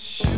bitch.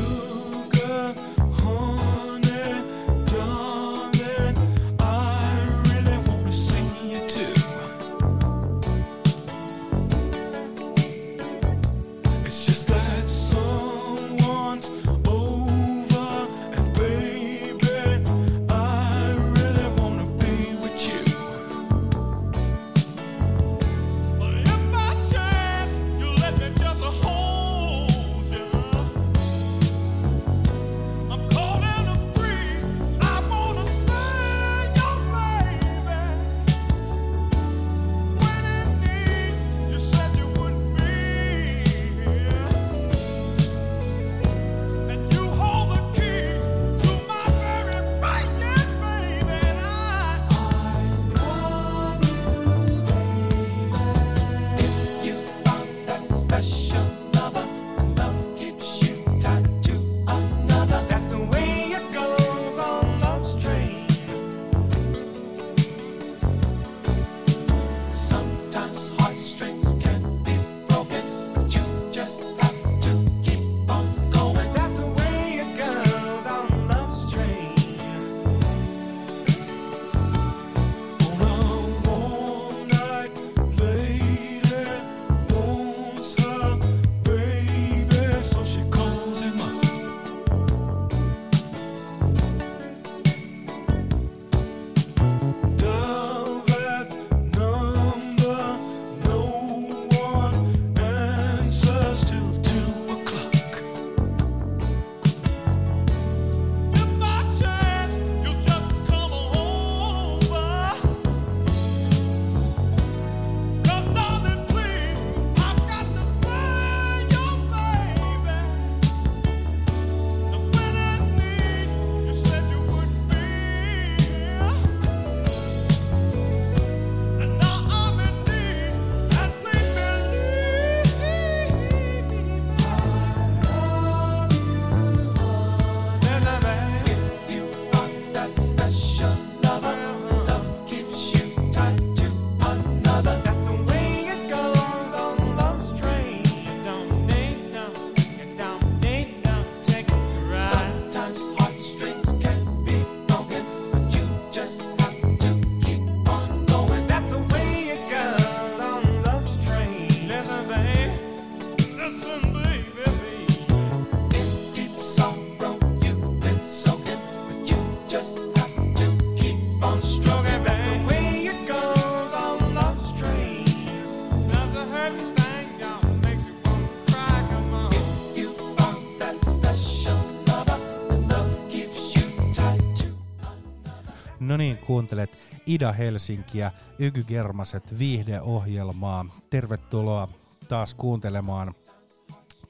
kuuntelet Ida Helsinkiä, Yky Germaset viihdeohjelmaa. Tervetuloa taas kuuntelemaan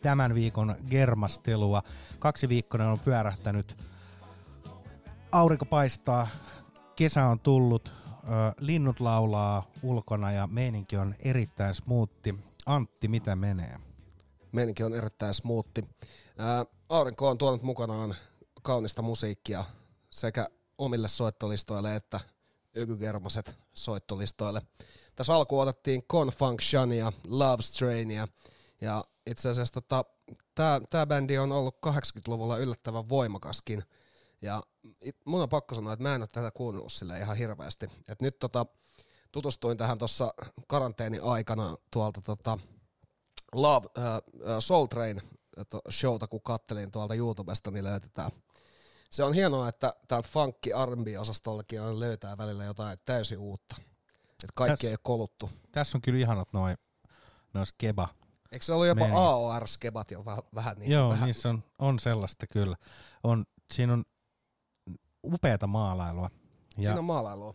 tämän viikon germastelua. Kaksi viikkoa on pyörähtänyt. Aurinko paistaa, kesä on tullut, linnut laulaa ulkona ja meininki on erittäin smoothi. Antti, mitä menee? Meininki on erittäin smoothi. Aurinko on tuonut mukanaan kaunista musiikkia sekä omille soittolistoille että Ykygermaset soittolistoille. Tässä alkuun otettiin Confunctionia, Love Strainia ja itse asiassa tota, tämä bändi on ollut 80-luvulla yllättävän voimakaskin. Ja it, mun on pakko sanoa, että mä en ole tätä kuunnellut sille ihan hirveästi. Et nyt tota, tutustuin tähän tuossa karanteeni aikana tuolta tota, Love, äh, äh, Soul Train to- showta, kun kattelin tuolta YouTubesta, niin löytetään. Se on hienoa, että täältä funkki R&B-osastollekin on löytää välillä jotain täysin uutta. Että kaikki ei ole koluttu. Tässä on kyllä ihanat noin noi skeba. Eikö se ollut jopa Meiningit. AOR-skebat jo vähän, vähän niin? Joo, vähän, niissä on, on sellaista kyllä. On, siinä on upeata maalailua ja Siinä on maalailua.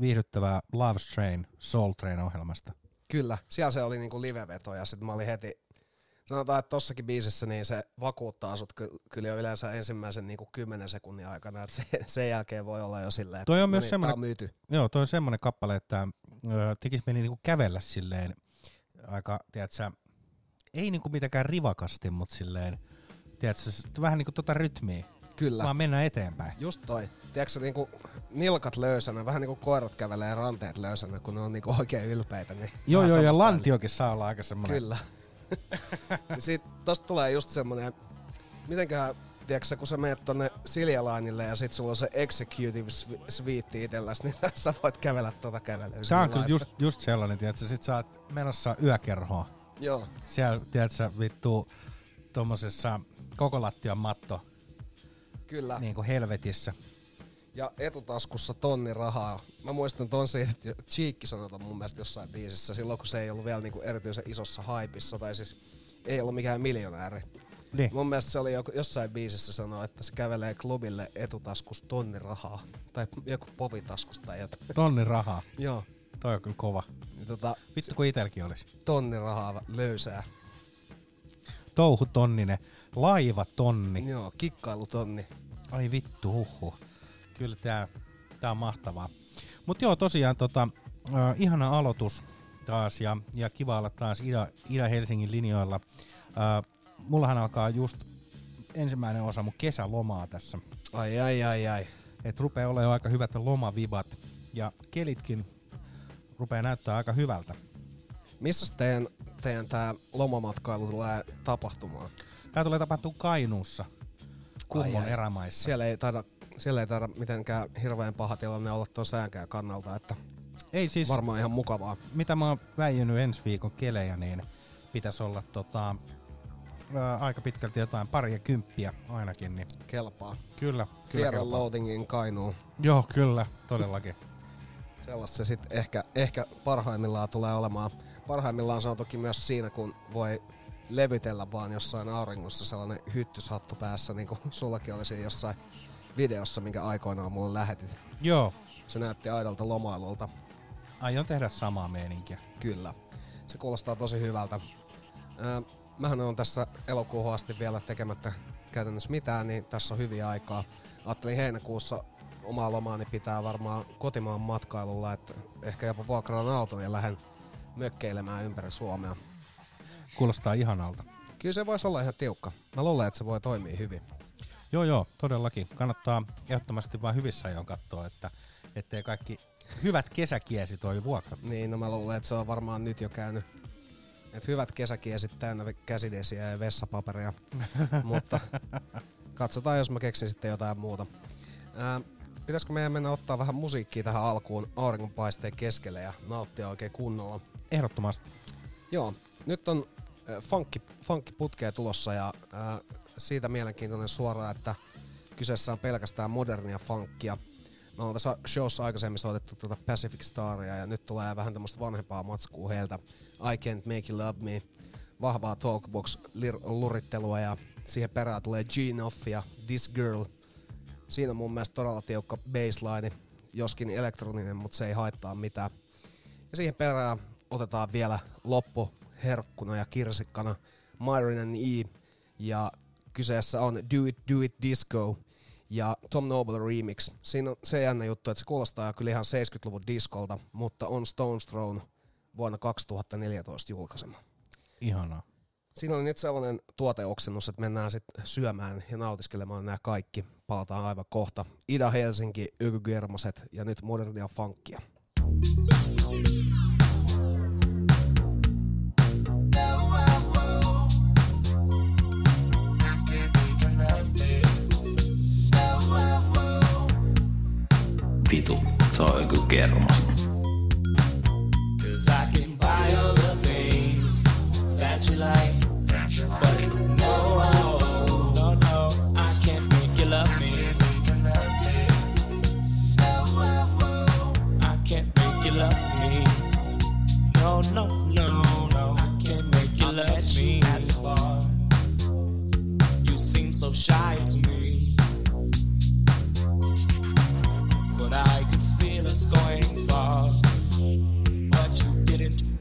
viihdyttävää Love Train, Soul Train ohjelmasta. Kyllä, siellä se oli niinku liveveto ja sitten mä olin heti, sanotaan, että tossakin biisissä niin se vakuuttaa sut ky- kyllä jo yleensä ensimmäisen niinku 10 sekunnin aikana, että se, sen jälkeen voi olla jo silleen, että Toi on no myös niin, tää on myyty. Joo, toi on semmoinen kappale, että ö, tekisi meni niinku kävellä silleen aika, tiedätkö, ei niinku mitenkään rivakasti, mutta silleen, tiedätkö, vähän niinku tota rytmiä, Kyllä. vaan mennään eteenpäin. Just toi. Tiedätkö niinku nilkat löysänä, vähän niinku koirat kävelee ranteet löysänä, kun ne on niinku oikein ylpeitä. Niin Joo, joo, ja lantiokin saa olla aika semmoinen. Kyllä. Siitä, tosta tulee just semmonen, mitenköhän, tiedätkö kun sä menet tonne Siljalainille ja sit sulla on se executive suite itselläs, niin sä voit kävellä tota kävelyä. Se on kyllä just, just sellainen, tiedätkö, sit sä oot menossa yökerhoon. Joo, Siellä, tiedätkö, vittu tommosessa koko lattian matto kyllä. niin kuin helvetissä. Ja etutaskussa tonni rahaa. Mä muistan ton siitä, että Cheekki sanoi ton mun mielestä jossain biisissä silloin, kun se ei ollut vielä niinku erityisen isossa haipissa, tai siis ei ollut mikään miljonääri. Niin. Mun mielestä se oli joku, jossain biisissä sanoa, että se kävelee klubille etutaskus tonni rahaa. Tai joku povitaskus tai jotain. Tonni rahaa. Joo. Toi on kyllä kova. Niin tota, Vittu kun itelläkin olisi. tonni rahaa löysää. Touhu tonninen. Laiva tonni. Joo, kikkailutonni. Ai vittu, huhhuh. Kyllä tää, tää on mahtavaa. Mut joo, tosiaan tota, äh, ihana aloitus taas ja, ja kiva olla taas Ida, Ida-Helsingin linjoilla. Äh, mullahan alkaa just ensimmäinen osa mun kesälomaa tässä. Ai ai ai ai. Et rupee olemaan aika hyvät lomavibat ja kelitkin rupeaa näyttää aika hyvältä. Missä teidän, teidän tää lomamatkailu tulee tapahtumaan? Tää tulee tapahtua Kainuussa, Kummon Ai ai. erämaissa. Siellä ei taida, siellä ei taida mitenkään hirveän paha tilanne olla ton säänkään kannalta, että Ei siis, varmaan ihan mukavaa. mitä mä oon väijynyt ensi viikon kelejä, niin pitäisi olla tota, ää, aika pitkälti jotain paria kymppiä ainakin. Niin Kelpaa. kyllä, kyllä Fear. Loathingin Kainuun. Joo, kyllä, todellakin. Sellaista se sitten ehkä, ehkä parhaimmillaan tulee olemaan. Parhaimmillaan se on toki myös siinä, kun voi levytellä vaan jossain auringossa sellainen hyttyshattu päässä, niin kuin sullakin oli siinä jossain videossa, minkä aikoinaan mulle lähetit. Joo, Se näytti aidolta lomailulta. aion tehdä samaa meininkiä. Kyllä. Se kuulostaa tosi hyvältä. Öö, mähän on tässä elokuuhun asti vielä tekemättä käytännössä mitään, niin tässä on hyviä aikaa. Ajattelin heinäkuussa omaa lomaani pitää varmaan kotimaan matkailulla, että ehkä jopa vuokraan auton ja lähden mökkeilemään ympäri Suomea. Kuulostaa ihanalta. Kyllä se voisi olla ihan tiukka. Mä luulen, että se voi toimia hyvin. Joo, joo, todellakin. Kannattaa ehdottomasti vain hyvissä ajoin katsoa, että ettei kaikki hyvät kesäkiesi toi vuokra. Niin, no mä luulen, että se on varmaan nyt jo käynyt. Et hyvät kesäkiesit täynnä käsidesiä ja vessapaperia, mutta katsotaan, jos mä keksin sitten jotain muuta. Ää, pitäisikö meidän mennä ottaa vähän musiikkia tähän alkuun auringonpaisteen keskelle ja nauttia oikein kunnolla? Ehdottomasti. Joo, nyt on funkki, funkki putkea tulossa ja äh, siitä mielenkiintoinen suora, että kyseessä on pelkästään modernia funkkia. Me ollaan tässä showssa aikaisemmin soitettu tuota Pacific Staria ja nyt tulee vähän tämmöistä vanhempaa matskua heiltä. I Can't Make You Love Me, vahvaa talkbox-lurittelua ja siihen perään tulee Gene Off ja This Girl. Siinä on mun mielestä todella tiukka baseline, joskin elektroninen, mutta se ei haittaa mitään. Ja siihen perään otetaan vielä loppu herkkuna ja kirsikkana Myron and E. Ja kyseessä on Do It, Do It Disco ja Tom Noble remix. Siinä on se jännä juttu, että se kuulostaa kyllä ihan 70-luvun diskolta, mutta on Stone's Throne vuonna 2014 julkaisema. Ihanaa. Siinä oli nyt sellainen tuoteoksennus, että mennään sitten syömään ja nautiskelemaan nämä kaikki. Palataan aivan kohta. Ida-Helsinki, Yky ja nyt modernia funkia. Thank you vitu. Se on joku kermasta. Like, but no, no, no, I can't make you love me. I can't make you love me. No, no, no, no, I can't make you love me. At bar. You seem so shy to me. was going far, but you didn't.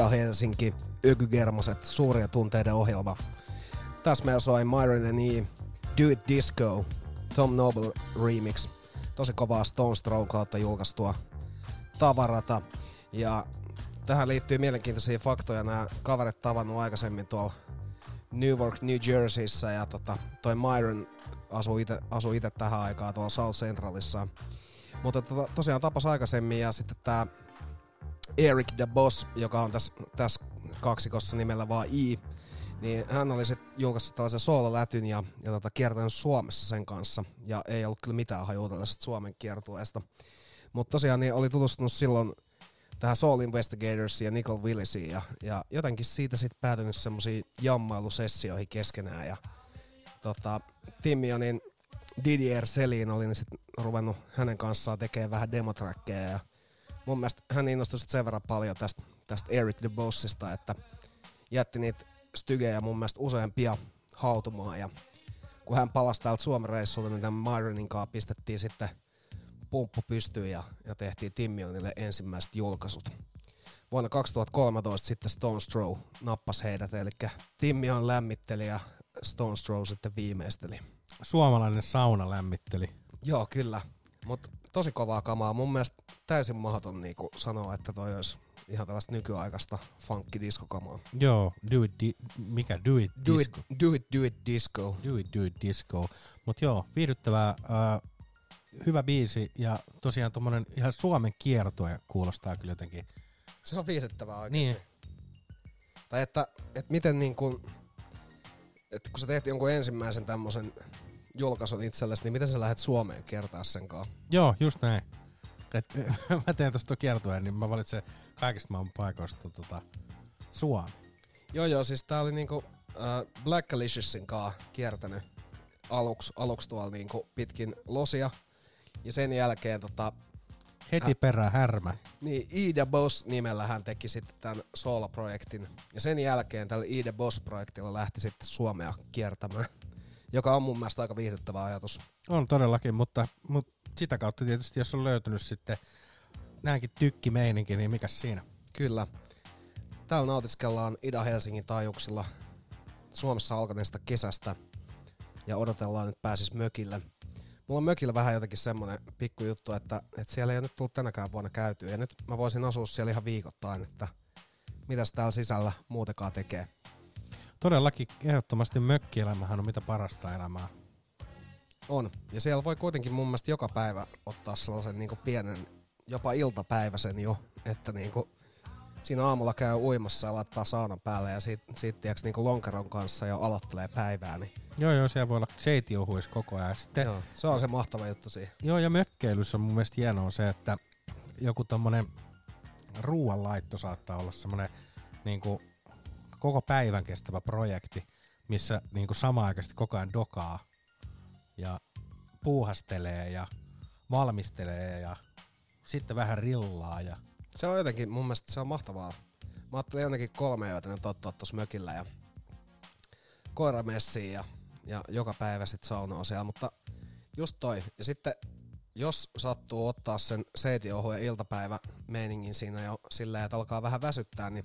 Ida Helsinki, Ökygermoset, suuria tunteiden ohjelma. Tässä meillä soi Myron and E, Do It Disco, Tom Noble remix. Tosi kovaa Stone Stroke kautta julkaistua tavarata. Ja tähän liittyy mielenkiintoisia faktoja. Nämä kaverit tavannut aikaisemmin tuolla Newark, New Jerseyssä ja tota, toi Myron asuu itse tähän aikaan tuolla South Centralissa. Mutta tota, tosiaan tapas aikaisemmin ja sitten tämä Eric the Boss, joka on tässä täs kaksikossa nimellä vaan I, niin hän oli sitten julkaissut tällaisen soololätyn ja, ja tota, kiertänyt Suomessa sen kanssa. Ja ei ollut kyllä mitään hajua tällaisesta Suomen kiertueesta. Mutta tosiaan niin oli tutustunut silloin tähän Soul Investigators ja Nicole Willisiin ja, ja jotenkin siitä sitten päätynyt semmoisiin jammailusessioihin keskenään ja tota, Timmi niin Didier Selin oli niin sitten ruvennut hänen kanssaan tekemään vähän demotrackeja ja mun mielestä hän innostui sen verran paljon tästä, tästä Eric the Bossista, että jätti niitä stygejä mun mielestä useampia hautumaan ja kun hän palasi täältä Suomen reissulta, niin tämän Myronin kanssa pistettiin sitten pumppu pystyyn ja, ja tehtiin Timmionille ensimmäiset julkaisut. Vuonna 2013 sitten Stone Throw nappasi heidät, eli Timmion lämmitteli ja Stone Throw sitten viimeisteli. Suomalainen sauna lämmitteli. Joo, kyllä. Mutta tosi kovaa kamaa. Mun mielestä täysin mahdoton niinku sanoa, että toi olisi ihan tällaista nykyaikaista funkkidiskokamaa. Joo, do it, di- mikä do it Do disco. it, do it, do it disco. Do it, do it disco. Mut joo, viihdyttävää, äh, hyvä biisi ja tosiaan tommonen ihan Suomen kiertue kuulostaa kyllä jotenkin. Se on viihdyttävää oikeasti. Niin, Tai että, että miten niin kuin, että kun sä teet jonkun ensimmäisen tämmöisen julkaisun itsellesi, niin miten sä lähdet Suomeen kertaa sen kanssa? joo, just näin. Et, mä teen tosta kiertueen, niin mä valitsen kaikista maailman paikoista tota, Suomi. Joo joo, siis tää oli niinku äh, Black Aliciousin kanssa kiertänyt aluksi, aluksi tuolla niinku pitkin losia. Ja sen jälkeen tota, Heti perään härmä. Niin, Ida Boss nimellä hän teki sitten tämän solo-projektin. Ja sen jälkeen tällä Ida Boss-projektilla lähti sitten Suomea kiertämään. Joka on mun mielestä aika viihdyttävä ajatus. On todellakin, mutta, mutta sitä kautta tietysti, jos on löytynyt sitten näinkin tykkimeininki, niin mikä siinä? Kyllä. Täällä nautiskellaan Ida-Helsingin taajuuksilla Suomessa alkaneesta kesästä. Ja odotellaan, että pääsis mökille. Mulla on mökillä vähän jotenkin semmonen pikkujuttu, että, että siellä ei ole nyt tullut tänäkään vuonna käytyä. Ja nyt mä voisin asua siellä ihan viikoittain, että mitäs täällä sisällä muutenkaan tekee. Todellakin ehdottomasti mökkielämähän on mitä parasta elämää. On. Ja siellä voi kuitenkin mun mielestä joka päivä ottaa sellaisen niin pienen, jopa iltapäiväisen jo, että niin siinä aamulla käy uimassa ja laittaa saunan päälle ja sit, sit tiiäks, niin lonkeron kanssa jo aloittelee päivää. Niin, Joo, joo, siellä voi olla seitiohuis koko ajan. Sitten, joo. se on se mahtava juttu siinä. joo, ja mökkeilyssä on mun mielestä hienoa se, että joku tommonen ruoanlaitto saattaa olla semmonen niinku koko päivän kestävä projekti, missä niinku samaaikaisesti koko ajan dokaa ja puuhastelee ja valmistelee ja sitten vähän rillaa ja Se on jotenkin, mun mielestä se on mahtavaa. Mä ajattelin ainakin kolme yötä ottaa tuossa mökillä ja koira messiin ja, ja joka päivä sit saunoo siellä, mutta just toi. Ja sitten jos sattuu ottaa sen seitiohuen iltapäivä meiningin siinä jo silleen, että alkaa vähän väsyttää, niin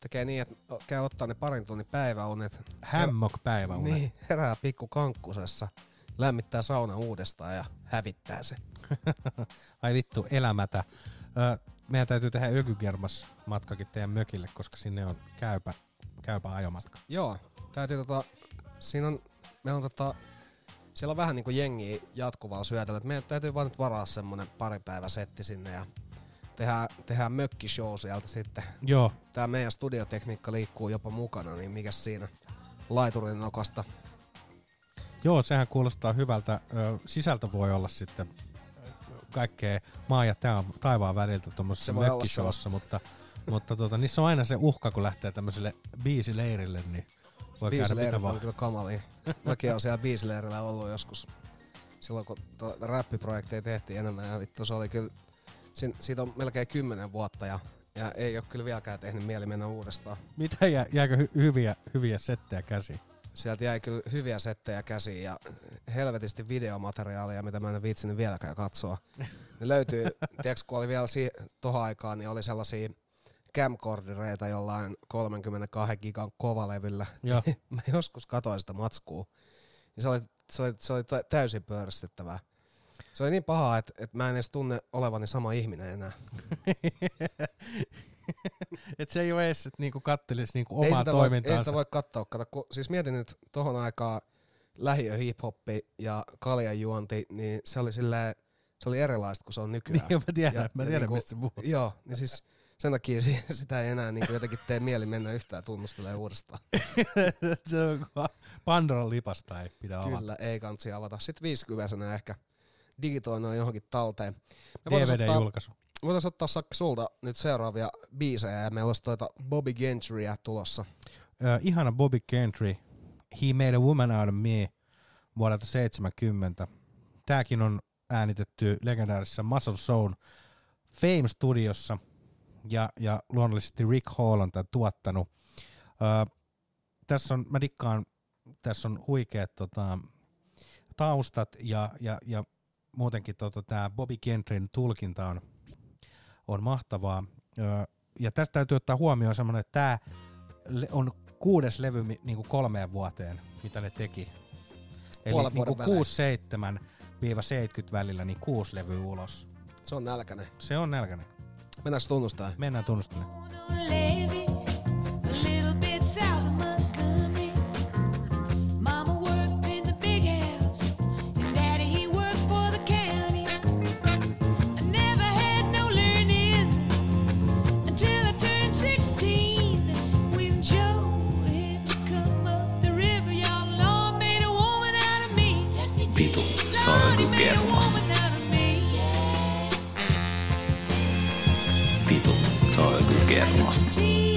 tekee niin, että käy ottaa ne parin tunnin päiväunet. hämmok päivä Niin, herää pikku kankkusessa, lämmittää sauna uudestaan ja hävittää se. Ai vittu, elämätä. Ö, meidän täytyy tehdä ökykermas matkakin teidän mökille, koska sinne on käypä, käypä ajomatka. Joo, täytyy tota, siinä on, meillä on tota, siellä on vähän niinku jengiä jatkuvaa syötellä, että meidän täytyy vaan nyt varaa semmonen pari päivä setti sinne ja tehdään, tehdään mökkishow sieltä sitten. Joo, Tää meidän studiotekniikka liikkuu jopa mukana, niin mikä siinä laiturin nokasta. joo, sehän kuulostaa hyvältä. Sisältö voi olla sitten kaikkea maa ja taivaan väliltä tuommoisessa mökkishowssa, mutta, mutta tota, niissä on aina se uhka, kun lähtee tämmöiselle biisileirille, niin voi käydä mitä on kyllä kamalia. Mäkin on siellä biisileirillä ollut joskus silloin, kun räppiprojekteja tehtiin enemmän. Ja vittu, se oli kyllä, sin, siitä on melkein kymmenen vuotta ja, ja ei ole kyllä vieläkään tehnyt mieli mennä uudestaan. Mitä jää, jääkö hy- hyviä, hyviä settejä käsiin? Sieltä jäi kyllä hyviä settejä käsiin ja helvetisti videomateriaalia, mitä mä en viitsinyt vieläkään katsoa. Ne löytyy, tiedätkö, kun oli vielä si- tohon aikaan, niin oli sellaisia camcordereita jollain 32 gigan kovalevyllä. Joo. mä joskus katoin sitä matskua. Ja se oli, se oli, se oli tä- täysin pöyristyttävää. Se oli niin paha, että, että mä en edes tunne olevani sama ihminen enää. että se ei ole edes, että niinku kattelisi niinku omaa ei toimintaansa. Voi, ei sitä voi katsoa. Kato, kun, siis mietin, että tohon aikaa lähiö hiphoppi ja kaljajuonti, niin se oli silleen, se oli erilaista kuin se on nykyään. Niin, mä tiedän, ja, mä tiedän ja niinku, mistä puhut. Joo, niin siis sen takia sitä ei enää niin jotenkin tee mieli mennä yhtään tunnustelemaan uudestaan. se on Pandoran lipasta ei pidä avata. Kyllä, ei kansi avata. Sitten viisikyväisenä ehkä digitoinaan johonkin talteen. DVD-julkaisu. Voitaisiin ottaa Sakki sulta nyt seuraavia biisejä ja meillä olisi tuota Bobby Gentryä tulossa. Uh, ihana Bobby Gentry, He Made a Woman Out of Me vuodelta 70. Tääkin on äänitetty legendaarisessa Muscle Zone Fame Studiossa ja, ja luonnollisesti Rick Hall on tämän tuottanut. Uh, tässä on, mä dikkaan, tässä on huikeat tota, taustat ja, ja, ja muutenkin tota, tämä Bobby Kentrin tulkinta on, on mahtavaa. Ja tästä täytyy ottaa huomioon semmoinen, että tämä on kuudes levy niin kuin kolmeen vuoteen, mitä ne teki. Eli niin kuin 67-70 välillä, niin kuusi levy ulos. Se on nälkäinen. Se on nälkäinen. Mennään tunnustaa. Mennään tunnustamaan. You.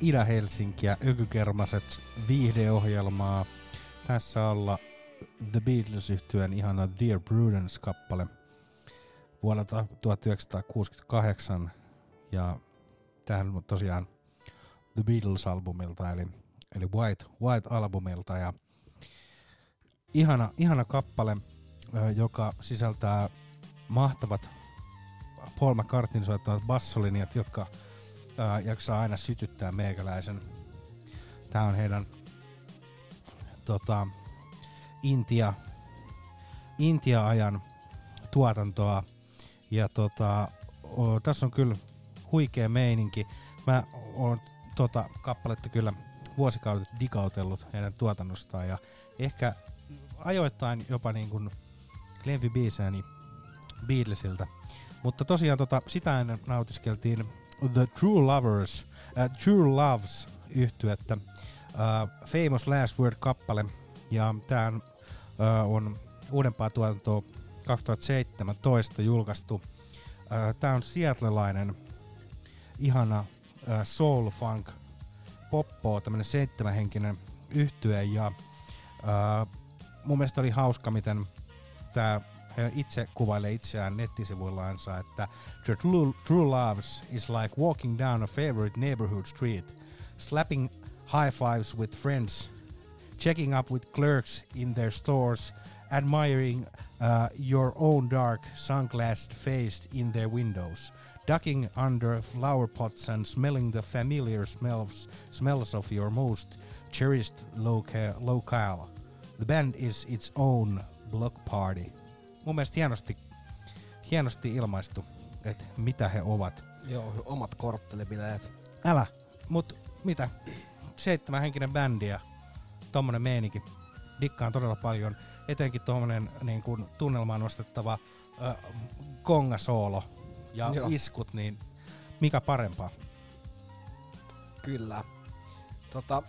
Itä-Helsinkiä, Ökykermaset viihdeohjelmaa. Tässä olla The beatles yhtyeen ihana Dear Prudence-kappale vuodelta 1968. Ja tähän tosiaan The Beatles-albumilta, eli, eli White, White-albumilta. Ja ihana, ihana kappale, joka sisältää mahtavat Paul McCartneyn soittamat bassolinjat, jotka ää, jaksaa aina sytyttää meikäläisen. Tää on heidän tota, Intia, Intia-ajan tuotantoa. Ja tota, o, tässä on kyllä huikea meininki. Mä oon tota kappaletta kyllä vuosikaudet digautellut heidän tuotannostaan ja ehkä ajoittain jopa niin kuin lempibiisejäni Beatlesilta. Mutta tosiaan tota, sitä ennen nautiskeltiin The True Lovers, äh, True Loves yhtyettä, äh, Famous Last Word-kappale, ja tämä äh, on uudempaa tuotantoa 2017 julkaistu. Äh, tämä on seattlelainen ihana äh, soul funk poppo, tämmönen seitsemänhenkinen yhtye. Ja äh, mun mielestä oli hauska, miten tämä itse kuvailee itseään nettisivuillansa, että The true, true loves is like walking down a favorite neighborhood street, slapping high fives with friends, checking up with clerks in their stores, admiring uh, your own dark sunglassed face in their windows, ducking under flower pots and smelling the familiar smells, smells of your most cherished loca- locale. The band is its own block party. Mun mielestä hienosti, hienosti ilmaistu, että mitä he ovat. Joo, omat korttelibileet. Älä, mut mitä? Seitsemänhenkinen bändi ja tommonen meininki. Dikkaan todella paljon. Etenkin tommonen niin kuin tunnelmaan nostettava äh, kongasoolo ja Joo. iskut, niin mikä parempaa? Kyllä. Tota,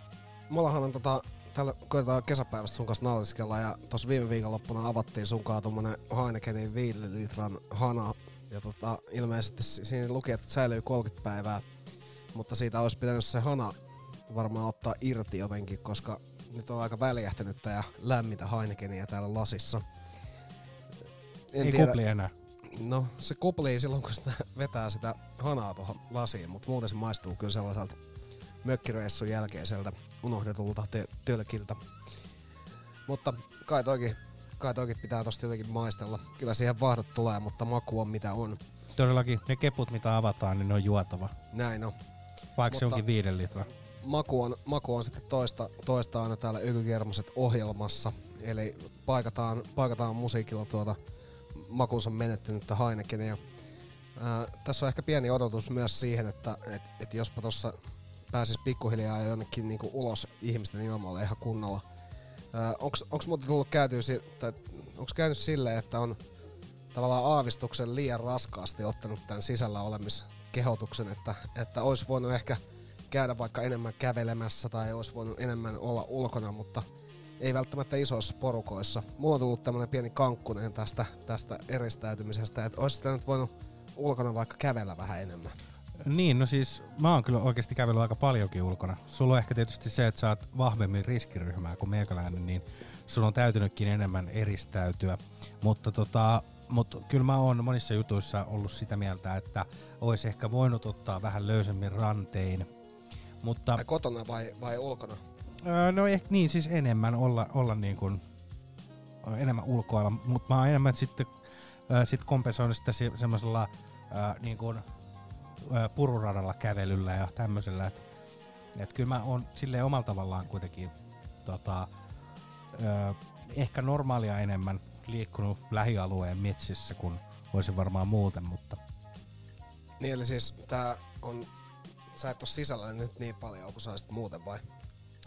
mullahan on tota, tällä koetaan kesäpäivästä sun kanssa nautiskella ja tossa viime viikonloppuna avattiin sunkaan tommonen Heinekenin 5 litran hana. Ja tota, ilmeisesti si- siinä luki, että säilyy 30 päivää, mutta siitä olisi pitänyt se hana varmaan ottaa irti jotenkin, koska nyt on aika väljähtänyttä ja lämmintä Heinekeniä täällä lasissa. En Ei kupli enää. No, se kuplii silloin, kun sitä vetää sitä hanaa tuohon lasiin, mutta muuten se maistuu kyllä sellaiselta mökkireissun jälkeiseltä unohdetulta tö- tölkiltä. Mutta kai toikin, kai toikin pitää tosta jotenkin maistella. Kyllä siihen vahdot tulee, mutta maku on mitä on. Todellakin ne keput, mitä avataan, niin ne on juotava. Näin on. Vaikka se onkin viiden litran. Maku on, maku on sitten toista, toista aina täällä Ykykermaset ohjelmassa. Eli paikataan, paikataan musiikilla tuota makunsa menettänyttä Heinekenia. Ää, tässä on ehkä pieni odotus myös siihen, että et, et jospa tuossa pääsis pikkuhiljaa jonnekin niinku ulos ihmisten ilmoille ihan kunnolla. Onks muuten tullut käytyä, si- tai onks käynyt silleen, että on tavallaan aavistuksen liian raskaasti ottanut tämän sisällä olemiskehotuksen, että, että olisi voinut ehkä käydä vaikka enemmän kävelemässä tai olisi voinut enemmän olla ulkona, mutta ei välttämättä isoissa porukoissa. Mulla on tullut tämmönen pieni kankkunen tästä, tästä eristäytymisestä, että olisi sitä nyt voinut ulkona vaikka kävellä vähän enemmän. Niin, no siis mä oon kyllä oikeasti kävellyt aika paljonkin ulkona. Sulla on ehkä tietysti se, että sä oot vahvemmin riskiryhmää kuin meikäläinen, niin sun on täytynytkin enemmän eristäytyä. Mutta tota, mutta kyllä mä oon monissa jutuissa ollut sitä mieltä, että olisi ehkä voinut ottaa vähän löysemmin rantein. Mutta Tai kotona vai, vai ulkona? öö, no ehkä niin siis enemmän olla, olla niin kuin, enemmän ulkoilla, mutta mä oon enemmän sitten öö, sit kompensoinut sitä se- semmoisella öö, niin kuin, pururadalla kävelyllä ja tämmöisellä. Että et kyllä mä oon silleen omalla tavallaan kuitenkin tota, öö, ehkä normaalia enemmän liikkunut lähialueen metsissä kuin voisin varmaan muuten, mutta Niin eli siis tää on, sä et oo sisällä nyt niin paljon kuin sä olisit muuten vai?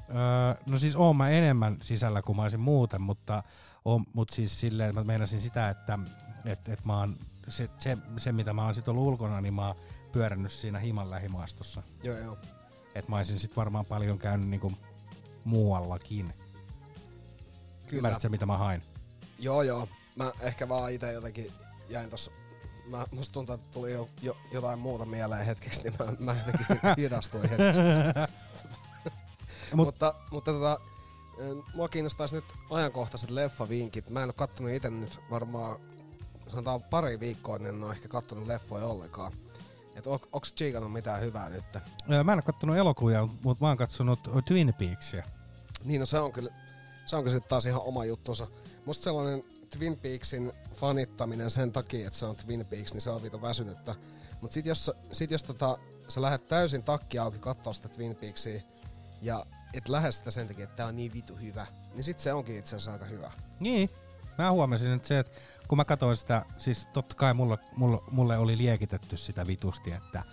Öö, no siis oon mä enemmän sisällä kuin mä olisin muuten, mutta, on, mut siis silleen mä meinasin sitä, että et, et mä oon, se, se, se, mitä mä oon sit ollut ulkona, niin mä oon pyörännyt siinä himan lähimaastossa. Joo joo. Et mä olisin sit varmaan paljon käynyt niinku muuallakin. Kyllä. Ymmärrät se, mitä mä hain? Joo joo. Mä ehkä vaan itse jotenkin jäin tossa mä, musta tuntuu, että tuli jo, jo, jotain muuta mieleen hetkeksi, niin mä, mä jotenkin hidastuin hetkeksi. Mut- mutta mutta tota, mua kiinnostaisi nyt ajankohtaiset leffavinkit. Mä en oo kattonut itse nyt varmaan, sanotaan pari viikkoa, niin en oo ehkä kattonut leffoja ollenkaan. Et on, onks Chiikannut mitään hyvää nyt? Mä en ole kattonut elokuvia, mutta mä oon katsonut Twin Peaksia. Niin no se on kyllä, se on kyllä taas ihan oma juttunsa. Musta sellainen Twin Peaksin fanittaminen sen takia, että se on Twin Peaks, niin se on viito väsynyttä. Mut sit jos, sit jos tota, sä lähdet täysin takki auki kattoo sitä Twin Peaksia, ja et lähde sitä sen takia, että tää on niin vitu hyvä, niin sit se onkin itse asiassa aika hyvä. Niin. Mä huomasin, että se, että kun mä katsoin sitä, siis totta kai mulle, mulle, mulle oli liekitetty sitä vitusti, että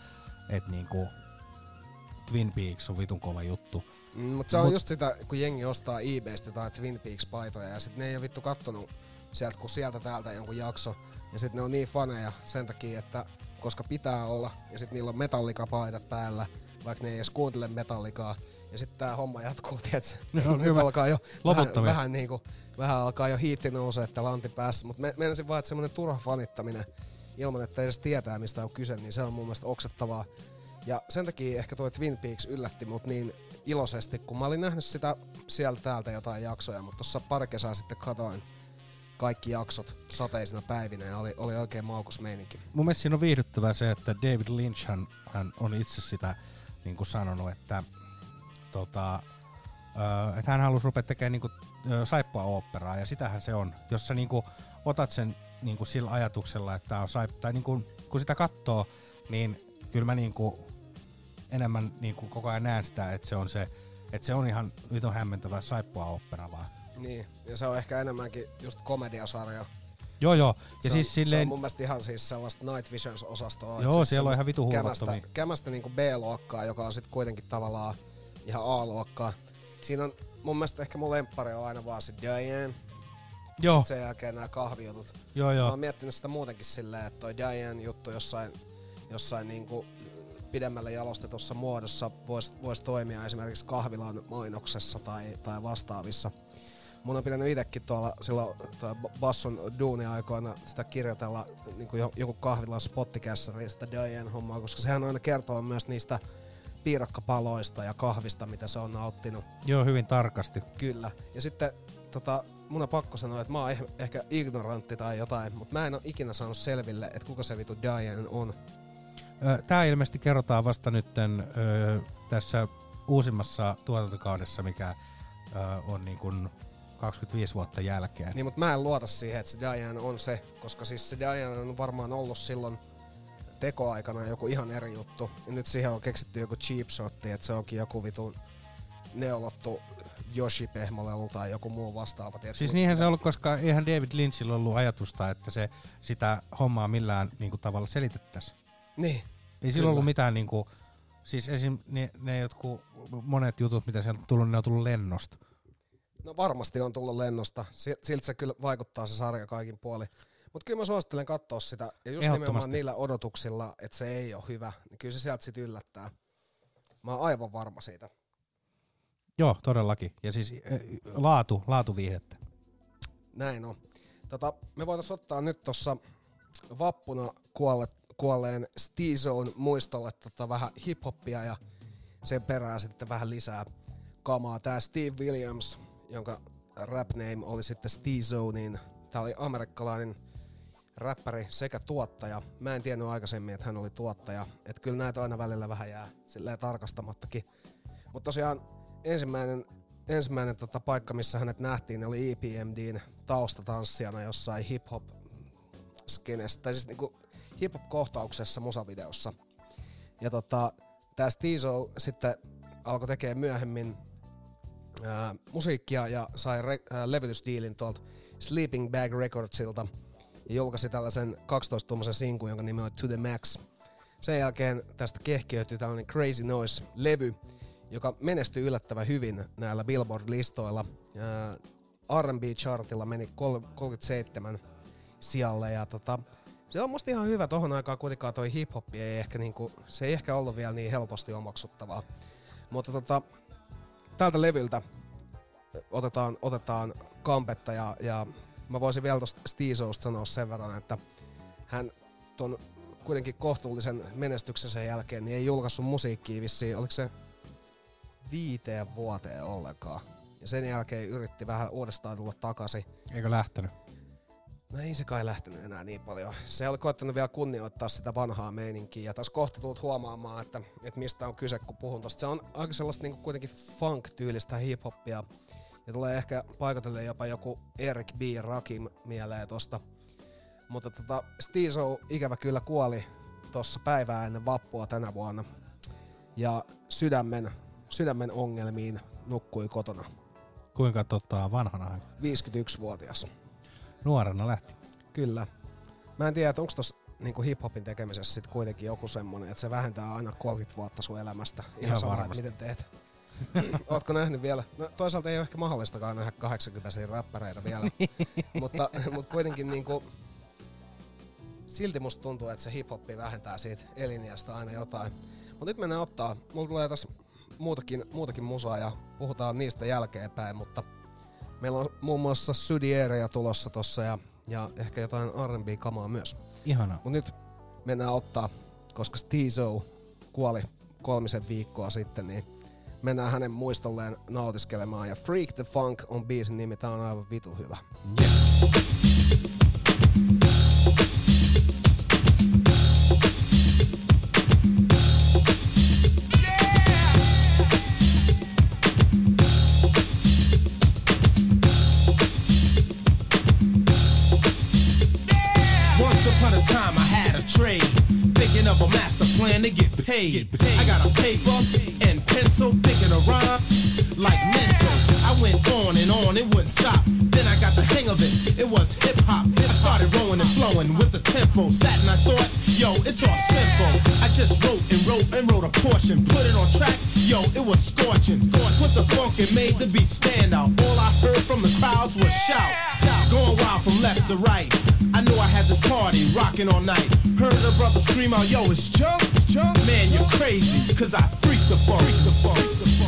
et niinku Twin Peaks on vitun kova juttu. Mm, Mutta se on Mut- just sitä, kun jengi ostaa eBaystä jotain Twin Peaks-paitoja ja sit ne ei ole vittu kattonut sieltä, kun sieltä täältä jonkun jakso. Ja sit ne on niin faneja sen takia, että koska pitää olla, ja sit niillä on metallika-paidat päällä, vaikka ne ei edes kuuntele metallikaa. Ja sitten tää homma jatkuu, tietsä. Ne on Nyt kyllä alkaa jo vähän, vähän, niinku, vähän alkaa jo hiitti nousee, että lanti päässä. Mutta me, menisin vaan, että semmonen turha fanittaminen ilman, että edes tietää, mistä on kyse, niin se on mun mielestä oksettavaa. Ja sen takia ehkä tuo Twin Peaks yllätti mut niin iloisesti, kun mä olin nähnyt sitä sieltä täältä jotain jaksoja, mutta tuossa pari kesää sitten katoin kaikki jaksot sateisina päivinä ja oli, oli oikein maukus meininki. Mun mielestä siinä on viihdyttävää se, että David Lynch hän, hän on itse sitä niin kuin sanonut, että, tota, että hän halusi rupea tekemään niin kuin, saippua oopperaa ja sitähän se on. Jos sä niin kuin, otat sen niin kuin sillä ajatuksella, että on saip, tai niin kuin, kun sitä katsoo, niin kyllä mä niin kuin, enemmän niin kuin koko ajan näen sitä, että se on se, että se on ihan vitun hämmentävä saippua opera vaan. Niin, ja se on ehkä enemmänkin just komediasarja. Joo joo, ja se on, siis se silleen, on mun mielestä ihan siis sellaista Night Visions-osastoa. Joo, siis siellä on ihan vitu kämästä, hulvattomia. kämästä niinku B-luokkaa, joka on sitten kuitenkin tavallaan ihan A-luokkaa. Siinä on mun mielestä ehkä mun lemppari on aina vaan se Diane. joo, Sit sen jälkeen nämä kahvijutut. joo Mä joo, oon miettinyt sitä muutenkin silleen, että toi Diane juttu jossain, jossain niinku pidemmälle jalostetussa muodossa voisi vois toimia esimerkiksi kahvilan mainoksessa tai, tai vastaavissa. Mun on pitänyt itsekin tuolla silloin Basson duuni-aikoina sitä kirjoitella niin joku kahvilan spottikässäri sitä Diane-hommaa, koska sehän aina kertoo myös niistä piirakkapaloista ja kahvista, mitä se on nauttinut. joo hyvin tarkasti. Kyllä. Ja sitten tota, mun on pakko sanoa, että mä oon eh- ehkä ignorantti tai jotain, mutta mä en ole ikinä saanut selville, että kuka se vitu Diane on. Ö, Tää ilmeisesti kerrotaan vasta nytten ö, tässä uusimmassa tuotantokaudessa, mikä on niin kuin 25 vuotta jälkeen. Niin, mutta mä en luota siihen, että se Diane on se, koska siis se Diane on varmaan ollut silloin tekoaikana joku ihan eri juttu. Ja nyt siihen on keksitty joku cheap shotti, että se onkin joku vitun neolottu Yoshi Pehmolelu tai joku muu vastaava. Tiedätkö? Siis niinhän se on ollut, koska eihän David Lynchillä ollut ajatusta, että se sitä hommaa millään niin kuin, tavalla selitettäisiin. Niin. Ei sillä ollut mitään niin kuin, siis esim. Ne, ne jotkut monet jutut, mitä sieltä on tullut, ne on tullut lennosta. No varmasti on tullut lennosta. Si- Siltä se kyllä vaikuttaa se sarja kaikin puoli. Mutta kyllä mä suosittelen katsoa sitä. Ja just nimenomaan niillä odotuksilla, että se ei ole hyvä, niin kyllä se sieltä sitten yllättää. Mä oon aivan varma siitä. Joo, todellakin. Ja siis ö, laatu, laatuviihdettä. Näin on. Tota, me voitaisiin ottaa nyt tuossa vappuna kuolle, kuolleen Stizone muistolle tota vähän hiphoppia ja sen perään sitten vähän lisää kamaa. Tää Steve Williams, jonka rap name oli sitten Stizone, niin tää oli amerikkalainen räppäri sekä tuottaja. Mä en tiennyt aikaisemmin, että hän oli tuottaja. Että kyllä näitä aina välillä vähän jää silleen tarkastamattakin. Mutta tosiaan ensimmäinen, ensimmäinen tota paikka, missä hänet nähtiin, oli EPMDn taustatanssijana jossain hip-hop skenestä, tai siis niinku hip-hop-kohtauksessa musavideossa. Ja tota, tää Stizo sitten alkoi tekemään myöhemmin ää, musiikkia ja sai re- ää, levytysdiilin tuolta Sleeping Bag Recordsilta ja julkaisi tällaisen 12-tuumaisen sinkun, jonka nimi on To The Max. Sen jälkeen tästä kehkeytyi tällainen Crazy Noise-levy, joka menestyi yllättävän hyvin näillä Billboard-listoilla. R&B-chartilla meni kol- 37 sijalle ja tota, se on musta ihan hyvä. Tohon aikaan kuitenkaan toi hip-hop ei ehkä niinku, se ei ehkä ollut vielä niin helposti omaksuttavaa. Mutta tota, tältä levyltä otetaan, otetaan kampetta ja, ja mä voisin vielä tosta Stizosta sanoa sen verran, että hän ton kuitenkin kohtuullisen menestyksen sen jälkeen, niin ei julkaissut musiikkia vissiin, oliko se viiteen vuoteen ollenkaan. Ja sen jälkeen yritti vähän uudestaan tulla takaisin. Eikö lähtenyt? No ei se kai lähtenyt enää niin paljon. Se oli koettanut vielä kunnioittaa sitä vanhaa meininkiä. Ja tässä kohta tulet huomaamaan, että, että mistä on kyse, kun puhun tosta. Se on aika sellaista niin kuitenkin funk-tyylistä hip-hoppia. Ja tulee ehkä paikotelle jopa joku Eric B. Rakim mieleen tosta. Mutta tota, Stizo ikävä kyllä kuoli tuossa päivää ennen vappua tänä vuonna. Ja sydämen, sydämen ongelmiin nukkui kotona. Kuinka tota, vanhana hän 51-vuotias. nuorena lähti? Kyllä. Mä en tiedä, että onko tuossa niinku hip-hopin tekemisessä sit kuitenkin joku semmonen, että se vähentää aina 30 vuotta sun elämästä. Ihan, Ihan sama, miten teet. Ootko nähnyt vielä? No, toisaalta ei ole ehkä mahdollistakaan nähdä 80 räppäreitä vielä. mutta, mutta kuitenkin niinku, silti musta tuntuu, että se hip-hoppi vähentää siitä eliniästä aina jotain. Mutta nyt mennään ottaa, mulla tulee tässä muutakin, muutakin musaa ja puhutaan niistä jälkeenpäin, mutta meillä on muun muassa Sydiereja tulossa tossa ja, ja ehkä jotain R&B-kamaa myös. Ihanaa. Mutta nyt mennään ottaa, koska Stizo kuoli kolmisen viikkoa sitten, niin mennään hänen muistolleen nautiskelemaan. Ja Freak the Funk on biisin nimi, tää on aivan vitu hyvä. Trade. Thinking of a master plan to get paid. I got a paper and pencil, thinking of rhymes like mental. I went on and on, it wouldn't stop. Then I got the hang of it. It was hip hop. Started rolling and flowing with the tempo. Sat and I thought, yo, it's all simple. I just wrote and wrote and wrote a portion. Put it on track, yo, it was scorching. Put the funk and made the beat stand out. All I heard from the crowds was shout. Going wild from left to right. I knew I had this party rocking all night. Heard a brother scream out, yo, it's junk, junk. Man, you're crazy, cause I freak the funk. Freak the funk. Freak the funk.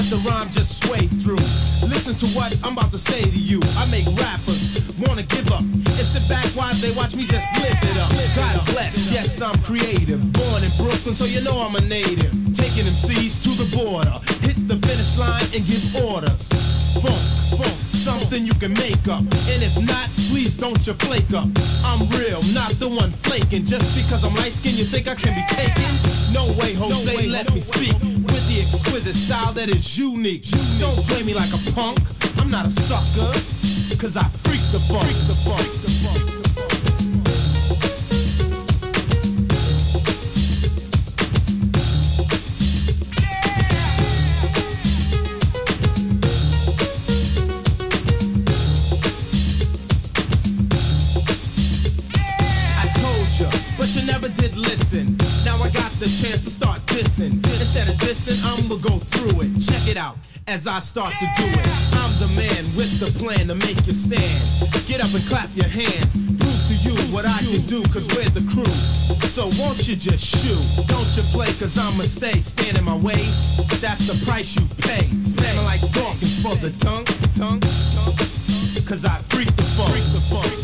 Let the rhyme just sway through. Listen to what I'm about to say to you. I make rappers wanna give up and sit back while they watch me just live it up. God bless, yes, I'm creative. Born in Brooklyn, so you know I'm a native. Taking them MCs to the border. Hit the finish line and give orders. Funk, funk, something you can make up. And if not, please don't you flake up. I'm real, not the one flaking. Just because I'm light skinned, you think I can be taken? No way, Jose, let me speak with the exquisite style that is unique. Don't play me like a punk. I'm not a sucker, cause I freak the funk. Freak the funk. Out as I start to do it. I'm the man with the plan to make you stand. Get up and clap your hands. Prove to you what I can do, cause we're the crew. So won't you just shoot? Don't you play, cause I'ma stay. Stand in my way, that's the price you pay. Slamming like Dawkins for the tongue, tongue, tongue. Cause I freak the funk.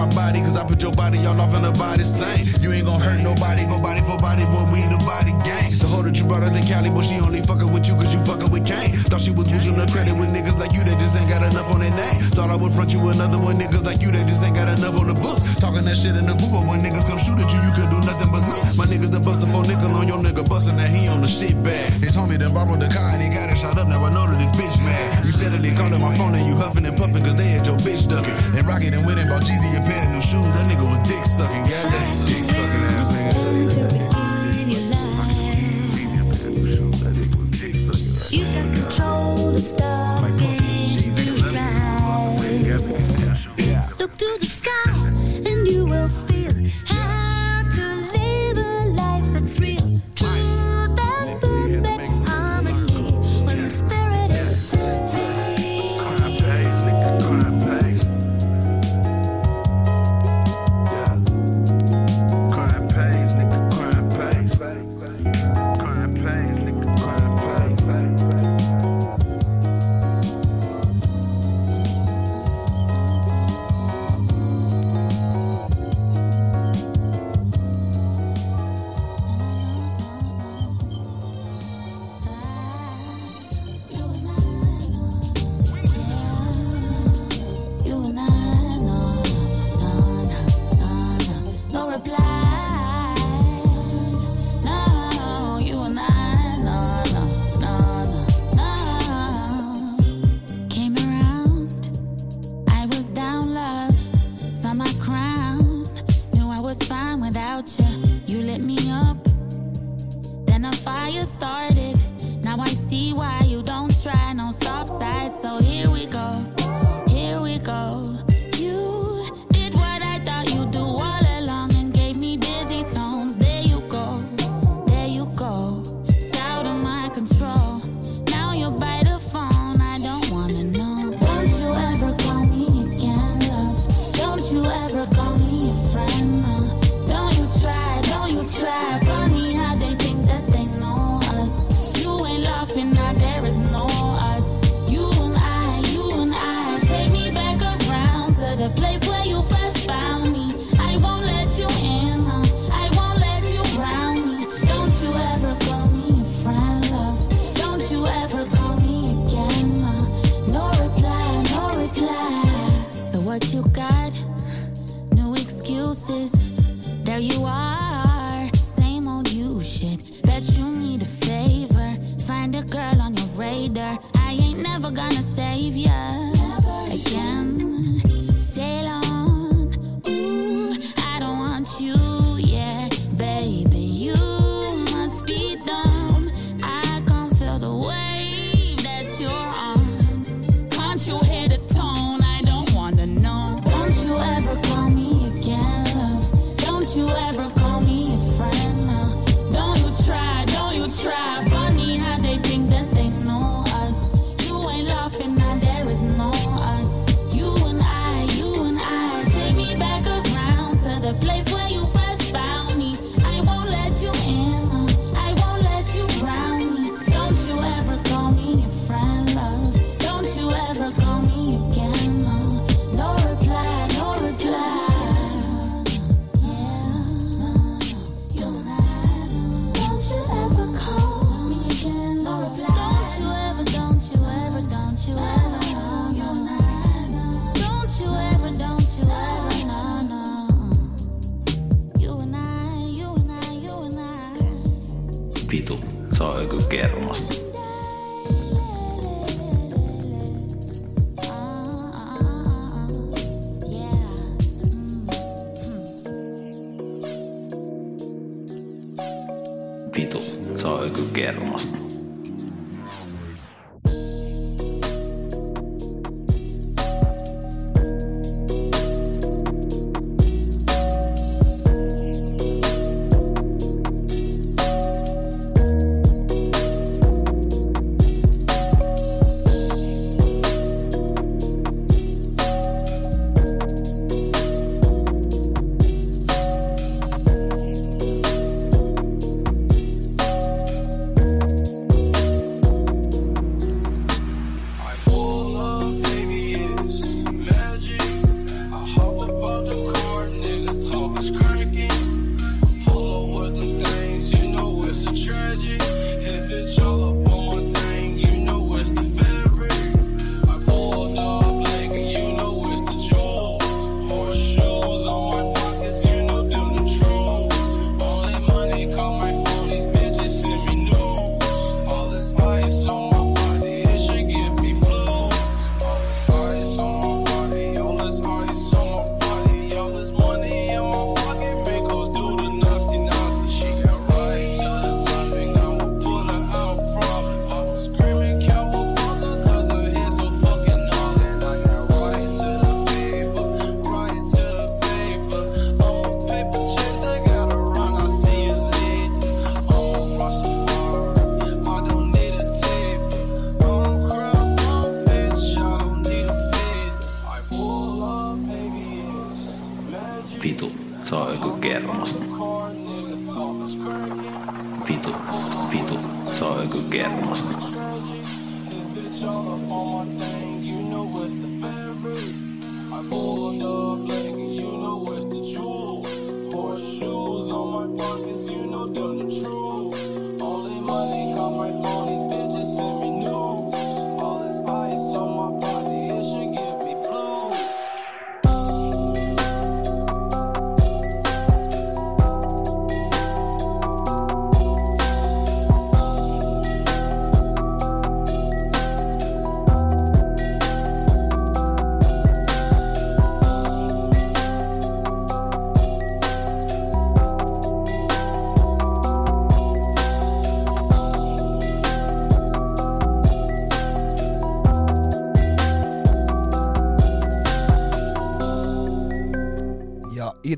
my body, cause I put your body all off in the body slang. You ain't gonna hurt nobody, go body for body, boy, we the body gang. The hoe that you brought up the Cali, but she only fuckin' with you cause you fuckin' with Kane. Thought she was losing the credit when and name. Thought I would front you another one, niggas like you that just ain't got enough on the books. Talking that shit in the group, but when niggas come shoot at you, you can do nothing but look. My niggas done bust a four nickel on your nigga bustin' that he on the shit bag. His homie done borrowed the car and he got it shot up, now I know that this bitch mad. You steadily calling my phone and you huffin' and puffin' cause they had your bitch duckin'. And Rocket and went and bought Jeezy a pair of new shoes, that nigga was dick sucking, goddamn dick sucking ass nigga. to the